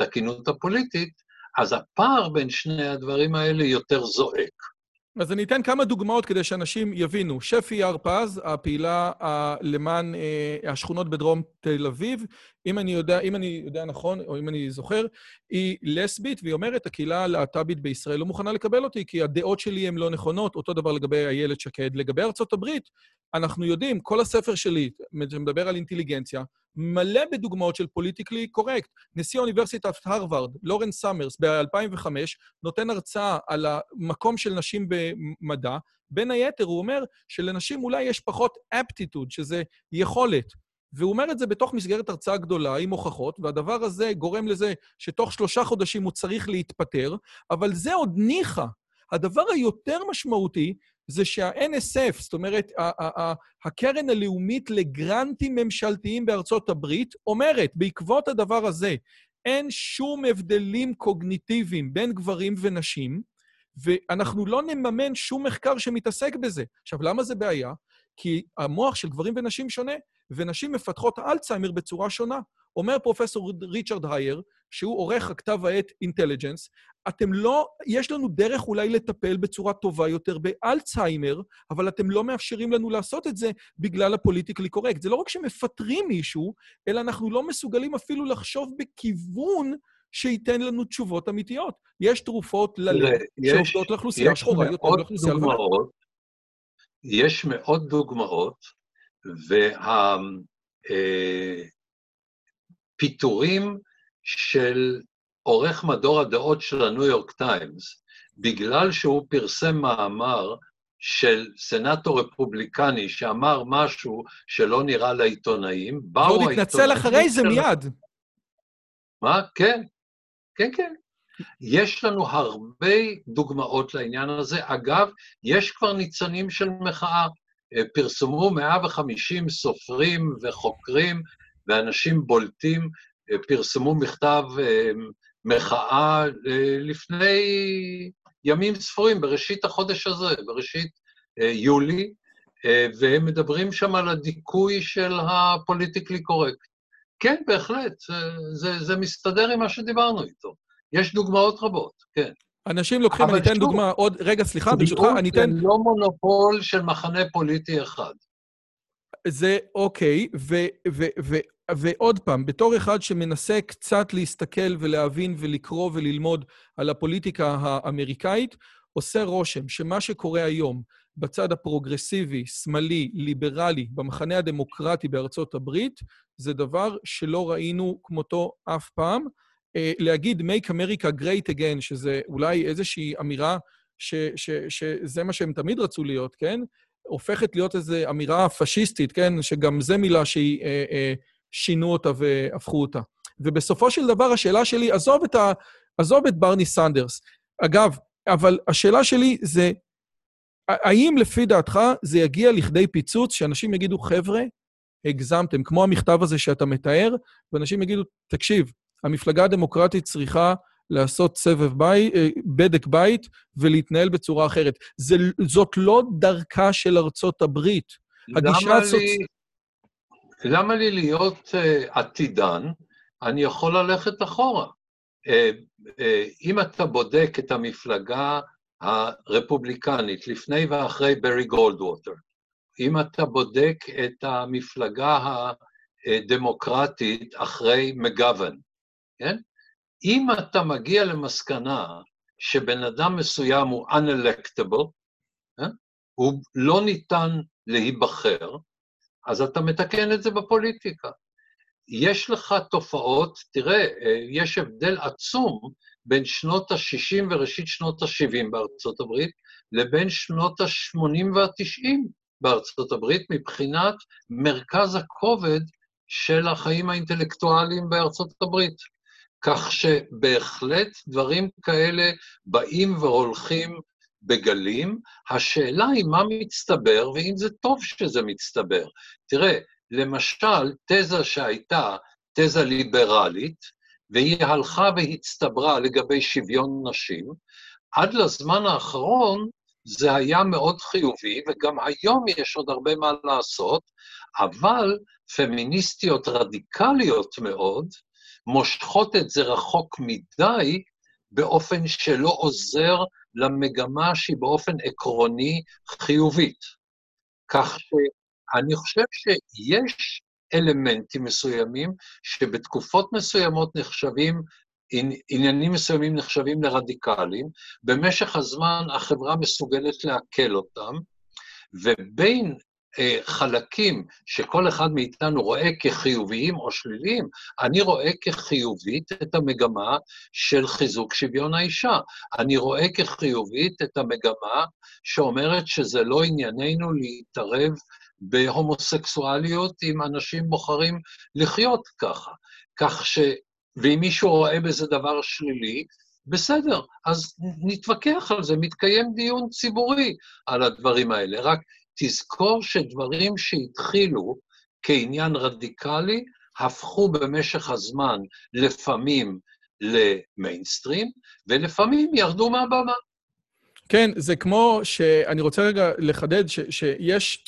התקינות הפוליטית, אז הפער בין שני הדברים האלה יותר זועק. אז אני אתן כמה דוגמאות כדי שאנשים יבינו. שפי הר-פז, הפעילה למען אה, השכונות בדרום תל אביב, אם אני יודע, אם אני יודע נכון, או אם אני זוכר, היא לסבית, והיא אומרת, הקהילה הלהט"בית בישראל לא מוכנה לקבל אותי, כי הדעות שלי הן לא נכונות, אותו דבר לגבי איילת שקד. לגבי ארצות הברית, אנחנו יודעים, כל הספר שלי, שמדבר על אינטליגנציה, מלא בדוגמאות של politically correct. נשיא האוניברסיטת הרווארד, לורנס סאמרס, ב-2005, נותן הרצאה על המקום של נשים במדע. בין היתר, הוא אומר שלנשים אולי יש פחות aptitude, שזה יכולת. והוא אומר את זה בתוך מסגרת הרצאה גדולה עם הוכחות, והדבר הזה גורם לזה שתוך שלושה חודשים הוא צריך להתפטר, אבל זה עוד ניחא. הדבר היותר משמעותי זה שה-NSF, זאת אומרת, הקרן הלאומית לגרנטים ממשלתיים בארצות הברית, אומרת, בעקבות הדבר הזה, אין שום הבדלים קוגניטיביים בין גברים ונשים, ואנחנו לא נממן שום מחקר שמתעסק בזה. עכשיו, למה זה בעיה? כי המוח של גברים ונשים שונה, ונשים מפתחות אלצהיימר בצורה שונה. אומר פרופסור ריצ'רד הייר, שהוא עורך הכתב העת Intelligence, אתם לא, יש לנו דרך אולי לטפל בצורה טובה יותר באלצהיימר, אבל אתם לא מאפשרים לנו לעשות את זה בגלל ה politically correct. זה לא רק שמפטרים מישהו, אלא אנחנו לא מסוגלים אפילו לחשוב בכיוון שייתן לנו תשובות אמיתיות. יש תרופות ללב שעובדות לאוכלוסייה שחורה יותר לאוכלוסייה לבנה. יש מאוד דוגמאות, והפיטורים אה, של עורך מדור הדעות של הניו יורק טיימס, בגלל שהוא פרסם מאמר של סנאטור רפובליקני שאמר משהו שלא נראה לעיתונאים, באו העיתונאים... ועוד התנצל אחרי זה מיד. מה? כן, כן, כן. יש לנו הרבה דוגמאות לעניין הזה. אגב, יש כבר ניצנים של מחאה. אה, פרסמו 150 סופרים וחוקרים ואנשים בולטים, אה, פרסמו מכתב אה, מחאה לפני ימים ספורים, בראשית החודש הזה, בראשית יולי, והם מדברים שם על הדיכוי של הפוליטיקלי קורקט. כן, בהחלט, זה, זה, זה מסתדר עם מה שדיברנו איתו. יש דוגמאות רבות, כן. אנשים לוקחים, אני אתן דוגמה, עוד, רגע, סליחה, ברשותך, אני אתן... זה לא מונופול של מחנה פוליטי אחד. זה אוקיי, ו, ו, ו, ועוד פעם, בתור אחד שמנסה קצת להסתכל ולהבין ולקרוא וללמוד על הפוליטיקה האמריקאית, עושה רושם שמה שקורה היום בצד הפרוגרסיבי, שמאלי, ליברלי, במחנה הדמוקרטי בארצות הברית, זה דבר שלא ראינו כמותו אף פעם. Uh, להגיד Make America Great Again, שזה אולי איזושהי אמירה ש, ש, שזה מה שהם תמיד רצו להיות, כן? הופכת להיות איזו אמירה פשיסטית, כן? שגם זו מילה ששינו אה, אותה והפכו אותה. ובסופו של דבר, השאלה שלי, עזוב את, ה, עזוב את ברני סנדרס. אגב, אבל השאלה שלי זה, האם לפי דעתך זה יגיע לכדי פיצוץ, שאנשים יגידו, חבר'ה, הגזמתם, כמו המכתב הזה שאתה מתאר, ואנשים יגידו, תקשיב, המפלגה הדמוקרטית צריכה לעשות סבב בית, אה, בדק בית ולהתנהל בצורה אחרת. זה, זאת לא דרכה של ארצות הברית. הגישה הסוצ... לי, למה לי להיות uh, עתידן? אני יכול ללכת אחורה. Uh, uh, אם אתה בודק את המפלגה הרפובליקנית לפני ואחרי ברי גולדווטר, אם אתה בודק את המפלגה הדמוקרטית אחרי מגוון, כן? אם אתה מגיע למסקנה שבן אדם מסוים הוא unelectable, אה? הוא לא ניתן להיבחר, אז אתה מתקן את זה בפוליטיקה. יש לך תופעות, תראה, אה, יש הבדל עצום בין שנות ה-60 וראשית שנות ה-70 בארצות הברית לבין שנות ה-80 וה-90 בארצות הברית מבחינת מרכז הכובד של החיים האינטלקטואליים בארצות הברית. כך שבהחלט דברים כאלה באים והולכים בגלים. השאלה היא מה מצטבר, ואם זה טוב שזה מצטבר. תראה, למשל, תזה שהייתה תזה ליברלית, והיא הלכה והצטברה לגבי שוויון נשים, עד לזמן האחרון זה היה מאוד חיובי, וגם היום יש עוד הרבה מה לעשות, אבל פמיניסטיות רדיקליות מאוד, מושכות את זה רחוק מדי, באופן שלא עוזר למגמה שהיא באופן עקרוני חיובית. כך שאני חושב שיש אלמנטים מסוימים שבתקופות מסוימות נחשבים, עניינים מסוימים נחשבים לרדיקליים, במשך הזמן החברה מסוגלת לעכל אותם, ובין חלקים שכל אחד מאיתנו רואה כחיוביים או שליליים, אני רואה כחיובית את המגמה של חיזוק שוויון האישה. אני רואה כחיובית את המגמה שאומרת שזה לא ענייננו להתערב בהומוסקסואליות אם אנשים בוחרים לחיות ככה. כך ש... ואם מישהו רואה בזה דבר שלילי, בסדר, אז נתווכח על זה, מתקיים דיון ציבורי על הדברים האלה. רק תזכור שדברים שהתחילו כעניין רדיקלי, הפכו במשך הזמן לפעמים למיינסטרים, ולפעמים ירדו מהבמה. כן, זה כמו שאני רוצה רגע לחדד ש, שיש,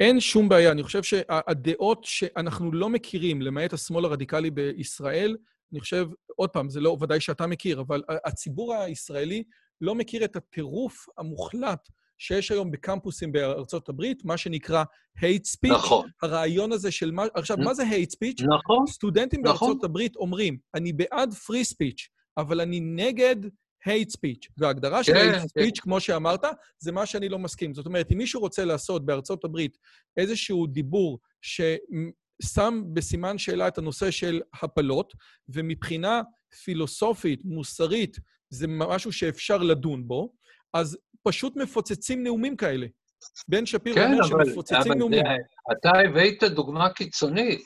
אין שום בעיה. אני חושב שהדעות שאנחנו לא מכירים, למעט השמאל הרדיקלי בישראל, אני חושב, עוד פעם, זה לא ודאי שאתה מכיר, אבל הציבור הישראלי לא מכיר את הטירוף המוחלט שיש היום בקמפוסים בארצות הברית, מה שנקרא hate speech. נכון. הרעיון הזה של מה... עכשיו, מה זה hate speech? נכון. סטודנטים נכון. בארצות הברית אומרים, אני בעד free speech, אבל אני נגד hate speech. וההגדרה של כן, hate speech, כן. כמו שאמרת, זה מה שאני לא מסכים. זאת אומרת, אם מישהו רוצה לעשות בארצות הברית איזשהו דיבור ששם בסימן שאלה את הנושא של הפלות, ומבחינה פילוסופית, מוסרית, זה משהו שאפשר לדון בו, אז פשוט מפוצצים נאומים כאלה. בן שפירו כן, אומר שמפוצצים נאומים. אתה הבאת דוגמה קיצונית.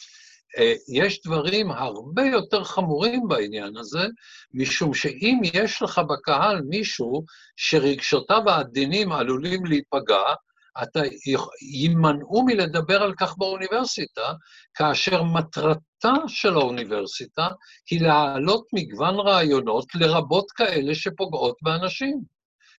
אה, יש דברים הרבה יותר חמורים בעניין הזה, משום שאם יש לך בקהל מישהו שרגשותיו העדינים עלולים להיפגע, אתה יימנעו מלדבר על כך באוניברסיטה, כאשר מטרתה של האוניברסיטה היא להעלות מגוון רעיונות, לרבות כאלה שפוגעות באנשים.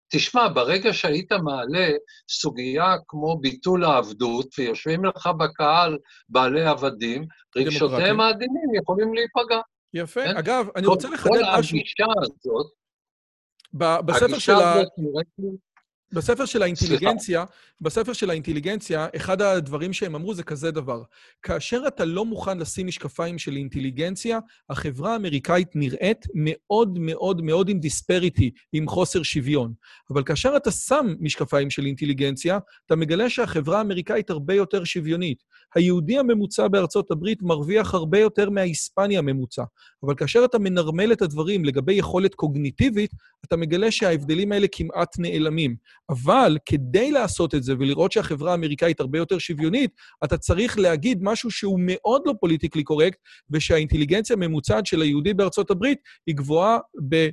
תשמע, ברגע שהיית מעלה סוגיה כמו ביטול העבדות, ויושבים לך בקהל בעלי עבדים, רגשותיהם העדינים יכולים להיפגע. יפה. כן? אגב, אני רוצה לחדד משהו. כל הגישה הזאת, בספר של ה... בספר של האינטליגנציה, בספר של האינטליגנציה, אחד הדברים שהם אמרו זה כזה דבר. כאשר אתה לא מוכן לשים משקפיים של אינטליגנציה, החברה האמריקאית נראית מאוד מאוד מאוד עם דיספריטי, עם חוסר שוויון. אבל כאשר אתה שם משקפיים של אינטליגנציה, אתה מגלה שהחברה האמריקאית הרבה יותר שוויונית. היהודי הממוצע בארצות הברית מרוויח הרבה יותר מההיספני הממוצע. אבל כאשר אתה מנרמל את הדברים לגבי יכולת קוגניטיבית, אתה מגלה שההבדלים האלה כמעט נעלמים. אבל כדי לעשות את זה ולראות שהחברה האמריקאית הרבה יותר שוויונית, אתה צריך להגיד משהו שהוא מאוד לא פוליטיקלי קורקט, ושהאינטליגנציה הממוצעת של היהודי בארצות הברית היא גבוהה ב...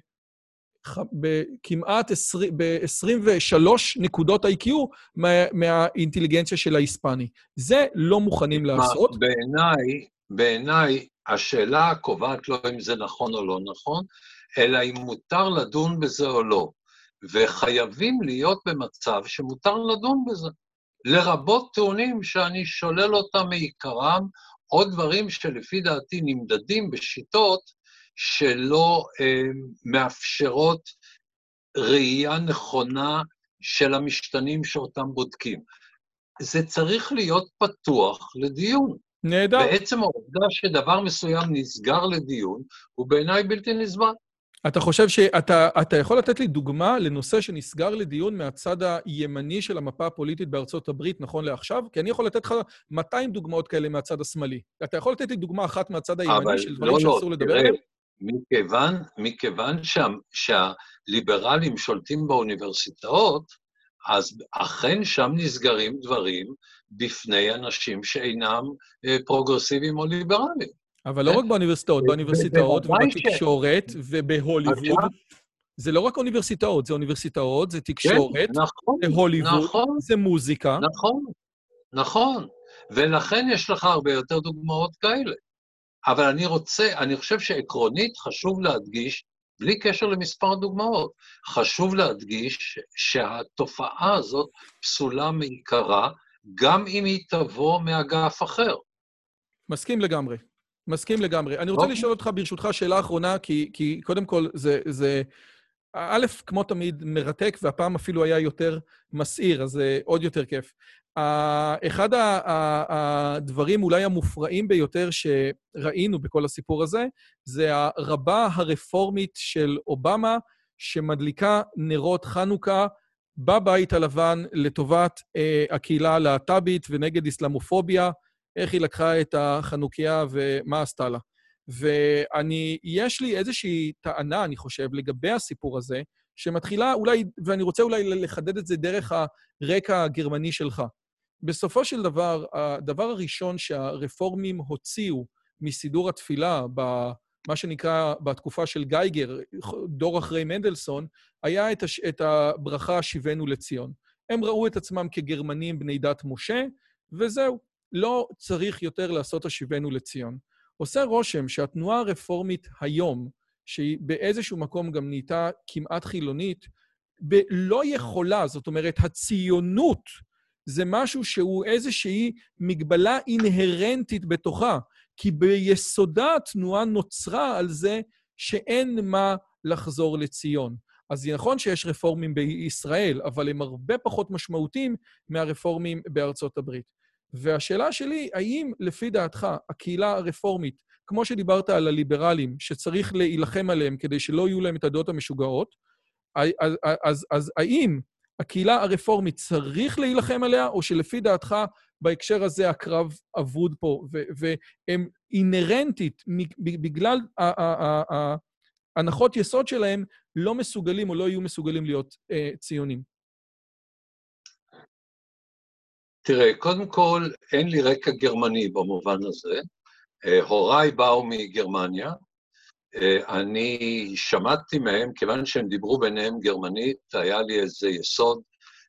בכמעט ב-23 נקודות IQ מה, מהאינטליגנציה של ההיספני. זה לא מוכנים לעשות. בעיניי, בעיניי, השאלה קובעת לא אם זה נכון או לא נכון, אלא אם מותר לדון בזה או לא. וחייבים להיות במצב שמותר לדון בזה. לרבות טיעונים שאני שולל אותם מעיקרם, או דברים שלפי דעתי נמדדים בשיטות שלא אה, מאפשרות ראייה נכונה של המשתנים שאותם בודקים. זה צריך להיות פתוח לדיון. נהדר. בעצם העובדה שדבר מסוים נסגר לדיון, הוא בעיניי בלתי נסבל. אתה חושב שאתה אתה יכול לתת לי דוגמה לנושא שנסגר לדיון מהצד הימני של המפה הפוליטית בארצות הברית נכון לעכשיו? כי אני יכול לתת לך 200 דוגמאות כאלה מהצד השמאלי. אתה יכול לתת לי דוגמה אחת מהצד הימני של דברים לא, לא שאסור לא, לדבר עליהם? מכיוון, מכיוון שה, שהליברלים שולטים באוניברסיטאות, אז אכן שם נסגרים דברים בפני אנשים שאינם אה, פרוגרסיביים או ליברליים. אבל לא רק באוניברסיטאות, באוניברסיטאות ובתקשורת ובהוליווד. זה לא רק אוניברסיטאות, זה אוניברסיטאות, זה תקשורת, נכון, זה הוליווד, נכון. זה מוזיקה. נכון, נכון. ולכן יש לך הרבה יותר דוגמאות כאלה. אבל אני רוצה, אני חושב שעקרונית חשוב להדגיש, בלי קשר למספר דוגמאות, חשוב להדגיש שהתופעה הזאת פסולה מעיקרה, גם אם היא תבוא מאגף אחר. מסכים לגמרי. מסכים לגמרי. אני רוצה. אוקיי. לשאול אותך, ברשותך, שאלה אחרונה, כי, כי קודם כל, זה, זה, א', כמו תמיד, מרתק, והפעם אפילו היה יותר מסעיר, אז זה עוד יותר כיף. אחד הדברים אולי המופרעים ביותר שראינו בכל הסיפור הזה, זה הרבה הרפורמית של אובמה, שמדליקה נרות חנוכה בבית הלבן לטובת אה, הקהילה הלהט"בית ונגד אסלאמופוביה. איך היא לקחה את החנוכיה ומה עשתה לה. ואני, יש לי איזושהי טענה, אני חושב, לגבי הסיפור הזה, שמתחילה אולי, ואני רוצה אולי לחדד את זה דרך הרקע הגרמני שלך. בסופו של דבר, הדבר הראשון שהרפורמים הוציאו מסידור התפילה, במה שנקרא בתקופה של גייגר, דור אחרי מנדלסון, היה את, הש, את הברכה שיבנו לציון. הם ראו את עצמם כגרמנים בני דת משה, וזהו. לא צריך יותר לעשות השיבנו לציון. עושה רושם שהתנועה הרפורמית היום, שהיא באיזשהו מקום גם נהייתה כמעט חילונית, לא יכולה, זאת אומרת, הציונות זה משהו שהוא איזושהי מגבלה אינהרנטית בתוכה, כי ביסודה התנועה נוצרה על זה שאין מה לחזור לציון. אז נכון שיש רפורמים בישראל, אבל הם הרבה פחות משמעותיים מהרפורמים בארצות הברית. והשאלה שלי, האם לפי דעתך הקהילה הרפורמית, כמו שדיברת על הליברלים, שצריך להילחם עליהם כדי שלא יהיו להם את הדעות המשוגעות, אז, אז, אז, אז האם הקהילה הרפורמית צריך להילחם עליה, או שלפי דעתך בהקשר הזה הקרב אבוד פה, והם אינהרנטית, בגלל ההנחות יסוד שלהם, לא מסוגלים או לא יהיו מסוגלים להיות אה, ציונים? תראה, קודם כל, אין לי רקע גרמני במובן הזה. אה, הוריי באו מגרמניה. אה, אני שמעתי מהם, כיוון שהם דיברו ביניהם גרמנית, היה לי איזה יסוד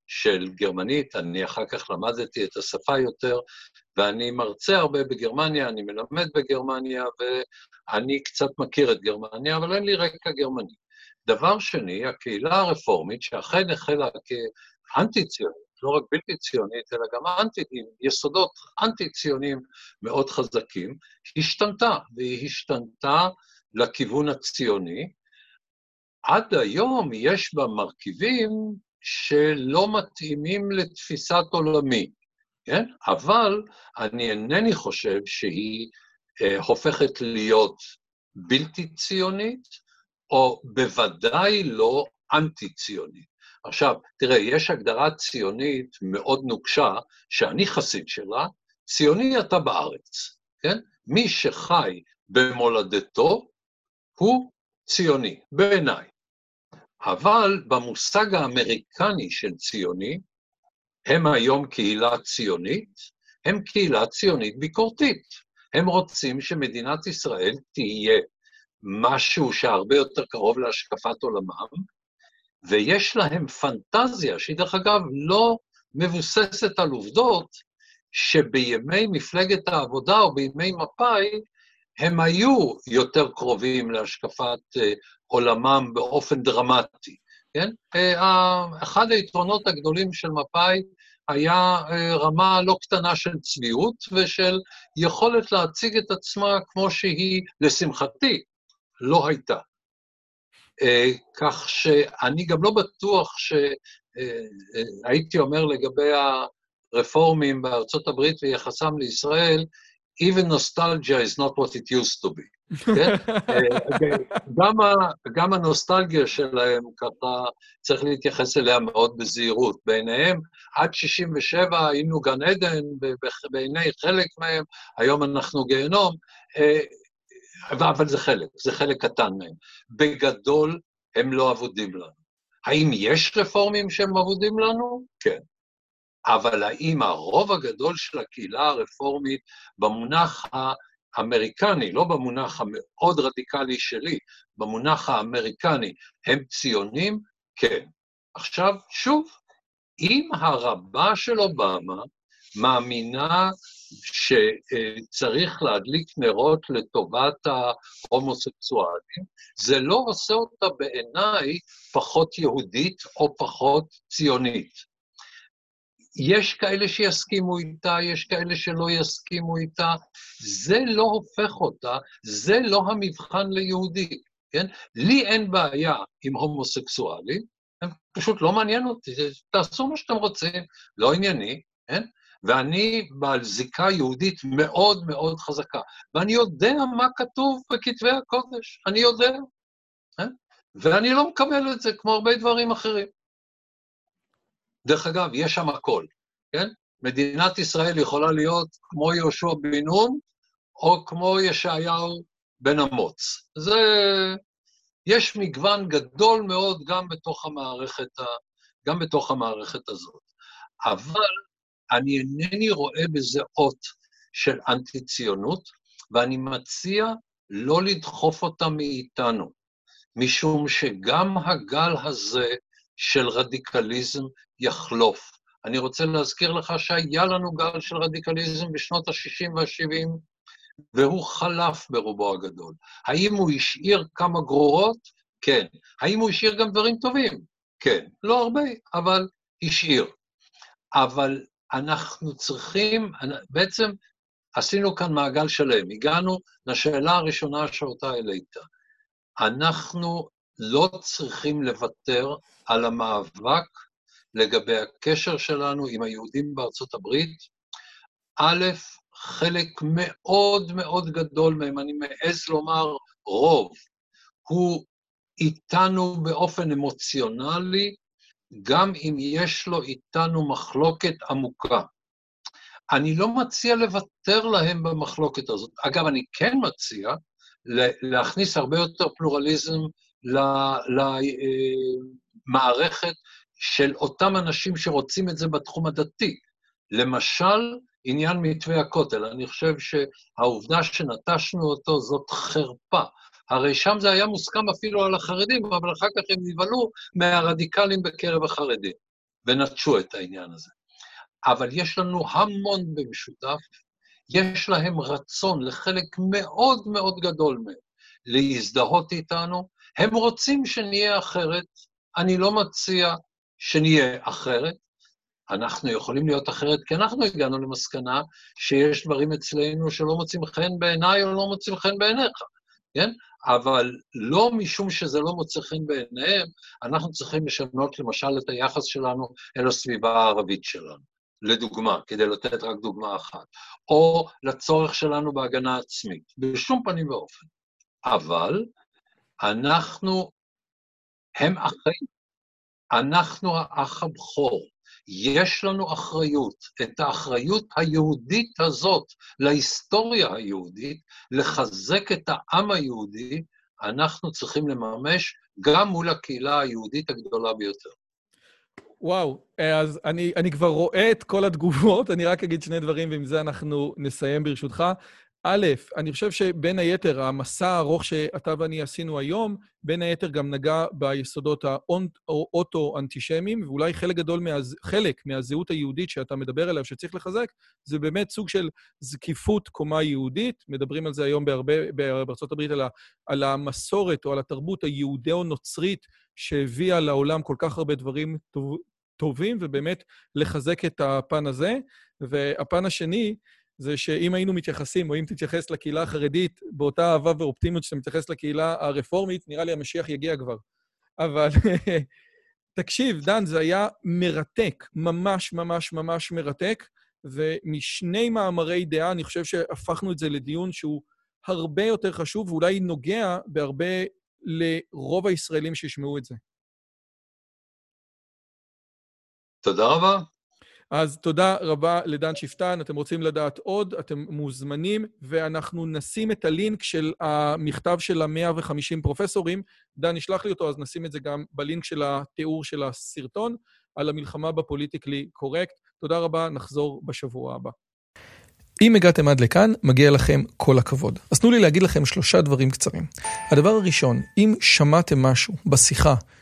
של גרמנית, אני אחר כך למדתי את השפה יותר, ואני מרצה הרבה בגרמניה, אני מלמד בגרמניה, ואני קצת מכיר את גרמניה, אבל אין לי רקע גרמני. דבר שני, הקהילה הרפורמית, שאכן החלה כאנטי-ציונית, לא רק בלתי ציונית, אלא גם אנטי, עם יסודות אנטי-ציוניים מאוד חזקים, השתנתה, והיא השתנתה לכיוון הציוני. עד היום יש בה מרכיבים שלא מתאימים לתפיסת עולמי, כן? אבל אני אינני חושב שהיא אה, הופכת להיות בלתי ציונית, או בוודאי לא אנטי-ציונית. עכשיו, תראה, יש הגדרה ציונית מאוד נוקשה, שאני חסיד שלה, ציוני אתה בארץ, כן? מי שחי במולדתו הוא ציוני, בעיניי. אבל במושג האמריקני של ציוני, הם היום קהילה ציונית, הם קהילה ציונית ביקורתית. הם רוצים שמדינת ישראל תהיה משהו שהרבה יותר קרוב להשקפת עולמם, ויש להם פנטזיה, שהיא דרך אגב לא מבוססת על עובדות, שבימי מפלגת העבודה או בימי מפא"י, הם היו יותר קרובים להשקפת אה, עולמם באופן דרמטי, כן? אה, אחד היתרונות הגדולים של מפא"י היה אה, רמה לא קטנה של צביעות ושל יכולת להציג את עצמה כמו שהיא, לשמחתי, לא הייתה. כך שאני גם לא בטוח שהייתי אומר לגבי הרפורמים בארצות הברית ויחסם לישראל, even nostalgia is not what it used to be. כן? גם, ה, גם הנוסטלגיה שלהם, ככה צריך להתייחס אליה מאוד בזהירות. בעיניהם, עד 67' היינו גן עדן, בעיני חלק מהם, היום אנחנו גיהנום, אה, אבל זה חלק, זה חלק קטן מהם. בגדול, הם לא אבודים לנו. האם יש רפורמים שהם אבודים לנו? כן. אבל האם הרוב הגדול של הקהילה הרפורמית במונח האמריקני, לא במונח המאוד רדיקלי שלי, במונח האמריקני, הם ציונים? כן. עכשיו, שוב, אם הרבה של אובמה מאמינה שצריך להדליק נרות לטובת ההומוסקסואלים, זה לא עושה אותה בעיניי פחות יהודית או פחות ציונית. יש כאלה שיסכימו איתה, יש כאלה שלא יסכימו איתה, זה לא הופך אותה, זה לא המבחן ליהודי, כן? לי אין בעיה עם הומוסקסואלים, פשוט לא מעניין אותי, תעשו מה שאתם רוצים, לא ענייני, כן? ואני בעל זיקה יהודית מאוד מאוד חזקה, ואני יודע מה כתוב בכתבי הקודש, אני יודע, כן? ואני לא מקבל את זה כמו הרבה דברים אחרים. דרך אגב, יש שם הכל, כן? מדינת ישראל יכולה להיות כמו יהושע בן נון, או כמו ישעיהו בן אמוץ. זה... יש מגוון גדול מאוד גם בתוך המערכת, ה... גם בתוך המערכת הזאת. אבל אני אינני רואה בזה אות של אנטי-ציונות, ואני מציע לא לדחוף אותה מאיתנו, משום שגם הגל הזה של רדיקליזם יחלוף. אני רוצה להזכיר לך שהיה לנו גל של רדיקליזם בשנות ה-60 וה-70, והוא חלף ברובו הגדול. האם הוא השאיר כמה גרורות? כן. האם הוא השאיר גם דברים טובים? כן. לא הרבה, אבל השאיר. אבל אנחנו צריכים, בעצם עשינו כאן מעגל שלם, הגענו לשאלה הראשונה שאותה העלית. אנחנו לא צריכים לוותר על המאבק לגבי הקשר שלנו עם היהודים בארצות הברית. א', חלק מאוד מאוד גדול מהם, אני מעז לומר רוב, הוא איתנו באופן אמוציונלי, גם אם יש לו איתנו מחלוקת עמוקה. אני לא מציע לוותר להם במחלוקת הזאת. אגב, אני כן מציע להכניס הרבה יותר פלורליזם למערכת של אותם אנשים שרוצים את זה בתחום הדתי. למשל, עניין מתווה הכותל. אני חושב שהעובדה שנטשנו אותו זאת חרפה. הרי שם זה היה מוסכם אפילו על החרדים, אבל אחר כך הם נבהלו מהרדיקלים בקרב החרדים, ונטשו את העניין הזה. אבל יש לנו המון במשותף, יש להם רצון, לחלק מאוד מאוד גדול מהם, להזדהות איתנו. הם רוצים שנהיה אחרת, אני לא מציע שנהיה אחרת. אנחנו יכולים להיות אחרת כי אנחנו הגענו למסקנה שיש דברים אצלנו שלא מוצאים חן בעיניי או לא מוצאים חן בעיניך, כן? אבל לא משום שזה לא מוצא חן בעיניהם, אנחנו צריכים לשנות למשל את היחס שלנו אל הסביבה הערבית שלנו, לדוגמה, כדי לתת רק דוגמה אחת, או לצורך שלנו בהגנה עצמית, בשום פנים ואופן. אבל אנחנו, הם אחים, אנחנו האח הבכור. יש לנו אחריות, את האחריות היהודית הזאת להיסטוריה היהודית, לחזק את העם היהודי, אנחנו צריכים לממש גם מול הקהילה היהודית הגדולה ביותר. וואו, אז אני, אני כבר רואה את כל התגובות, אני רק אגיד שני דברים, ועם זה אנחנו נסיים ברשותך. א', אני חושב שבין היתר, המסע הארוך שאתה ואני עשינו היום, בין היתר גם נגע ביסודות האוטו-אנטישמיים, ואולי חלק גדול, מה, חלק מהזהות היהודית שאתה מדבר עליו, שצריך לחזק, זה באמת סוג של זקיפות קומה יהודית. מדברים על זה היום בהרבה, הברית, על, ה, על המסורת או על התרבות היהודאו-נוצרית, שהביאה לעולם כל כך הרבה דברים טוב, טובים, ובאמת לחזק את הפן הזה. והפן השני, זה שאם היינו מתייחסים, או אם תתייחס לקהילה החרדית באותה אהבה ואופטימיות שאתה מתייחס לקהילה הרפורמית, נראה לי המשיח יגיע כבר. אבל תקשיב, דן, זה היה מרתק, ממש ממש ממש מרתק, ומשני מאמרי דעה, אני חושב שהפכנו את זה לדיון שהוא הרבה יותר חשוב, ואולי נוגע בהרבה לרוב הישראלים שישמעו את זה. תודה רבה. אז תודה רבה לדן שפטן. אתם רוצים לדעת עוד, אתם מוזמנים, ואנחנו נשים את הלינק של המכתב של ה-150 פרופסורים. דן ישלח לי אותו, אז נשים את זה גם בלינק של התיאור של הסרטון על המלחמה בפוליטיקלי קורקט. תודה רבה, נחזור בשבוע הבא. אם הגעתם עד לכאן, מגיע לכם כל הכבוד. אז תנו לי להגיד לכם שלושה דברים קצרים. הדבר הראשון, אם שמעתם משהו בשיחה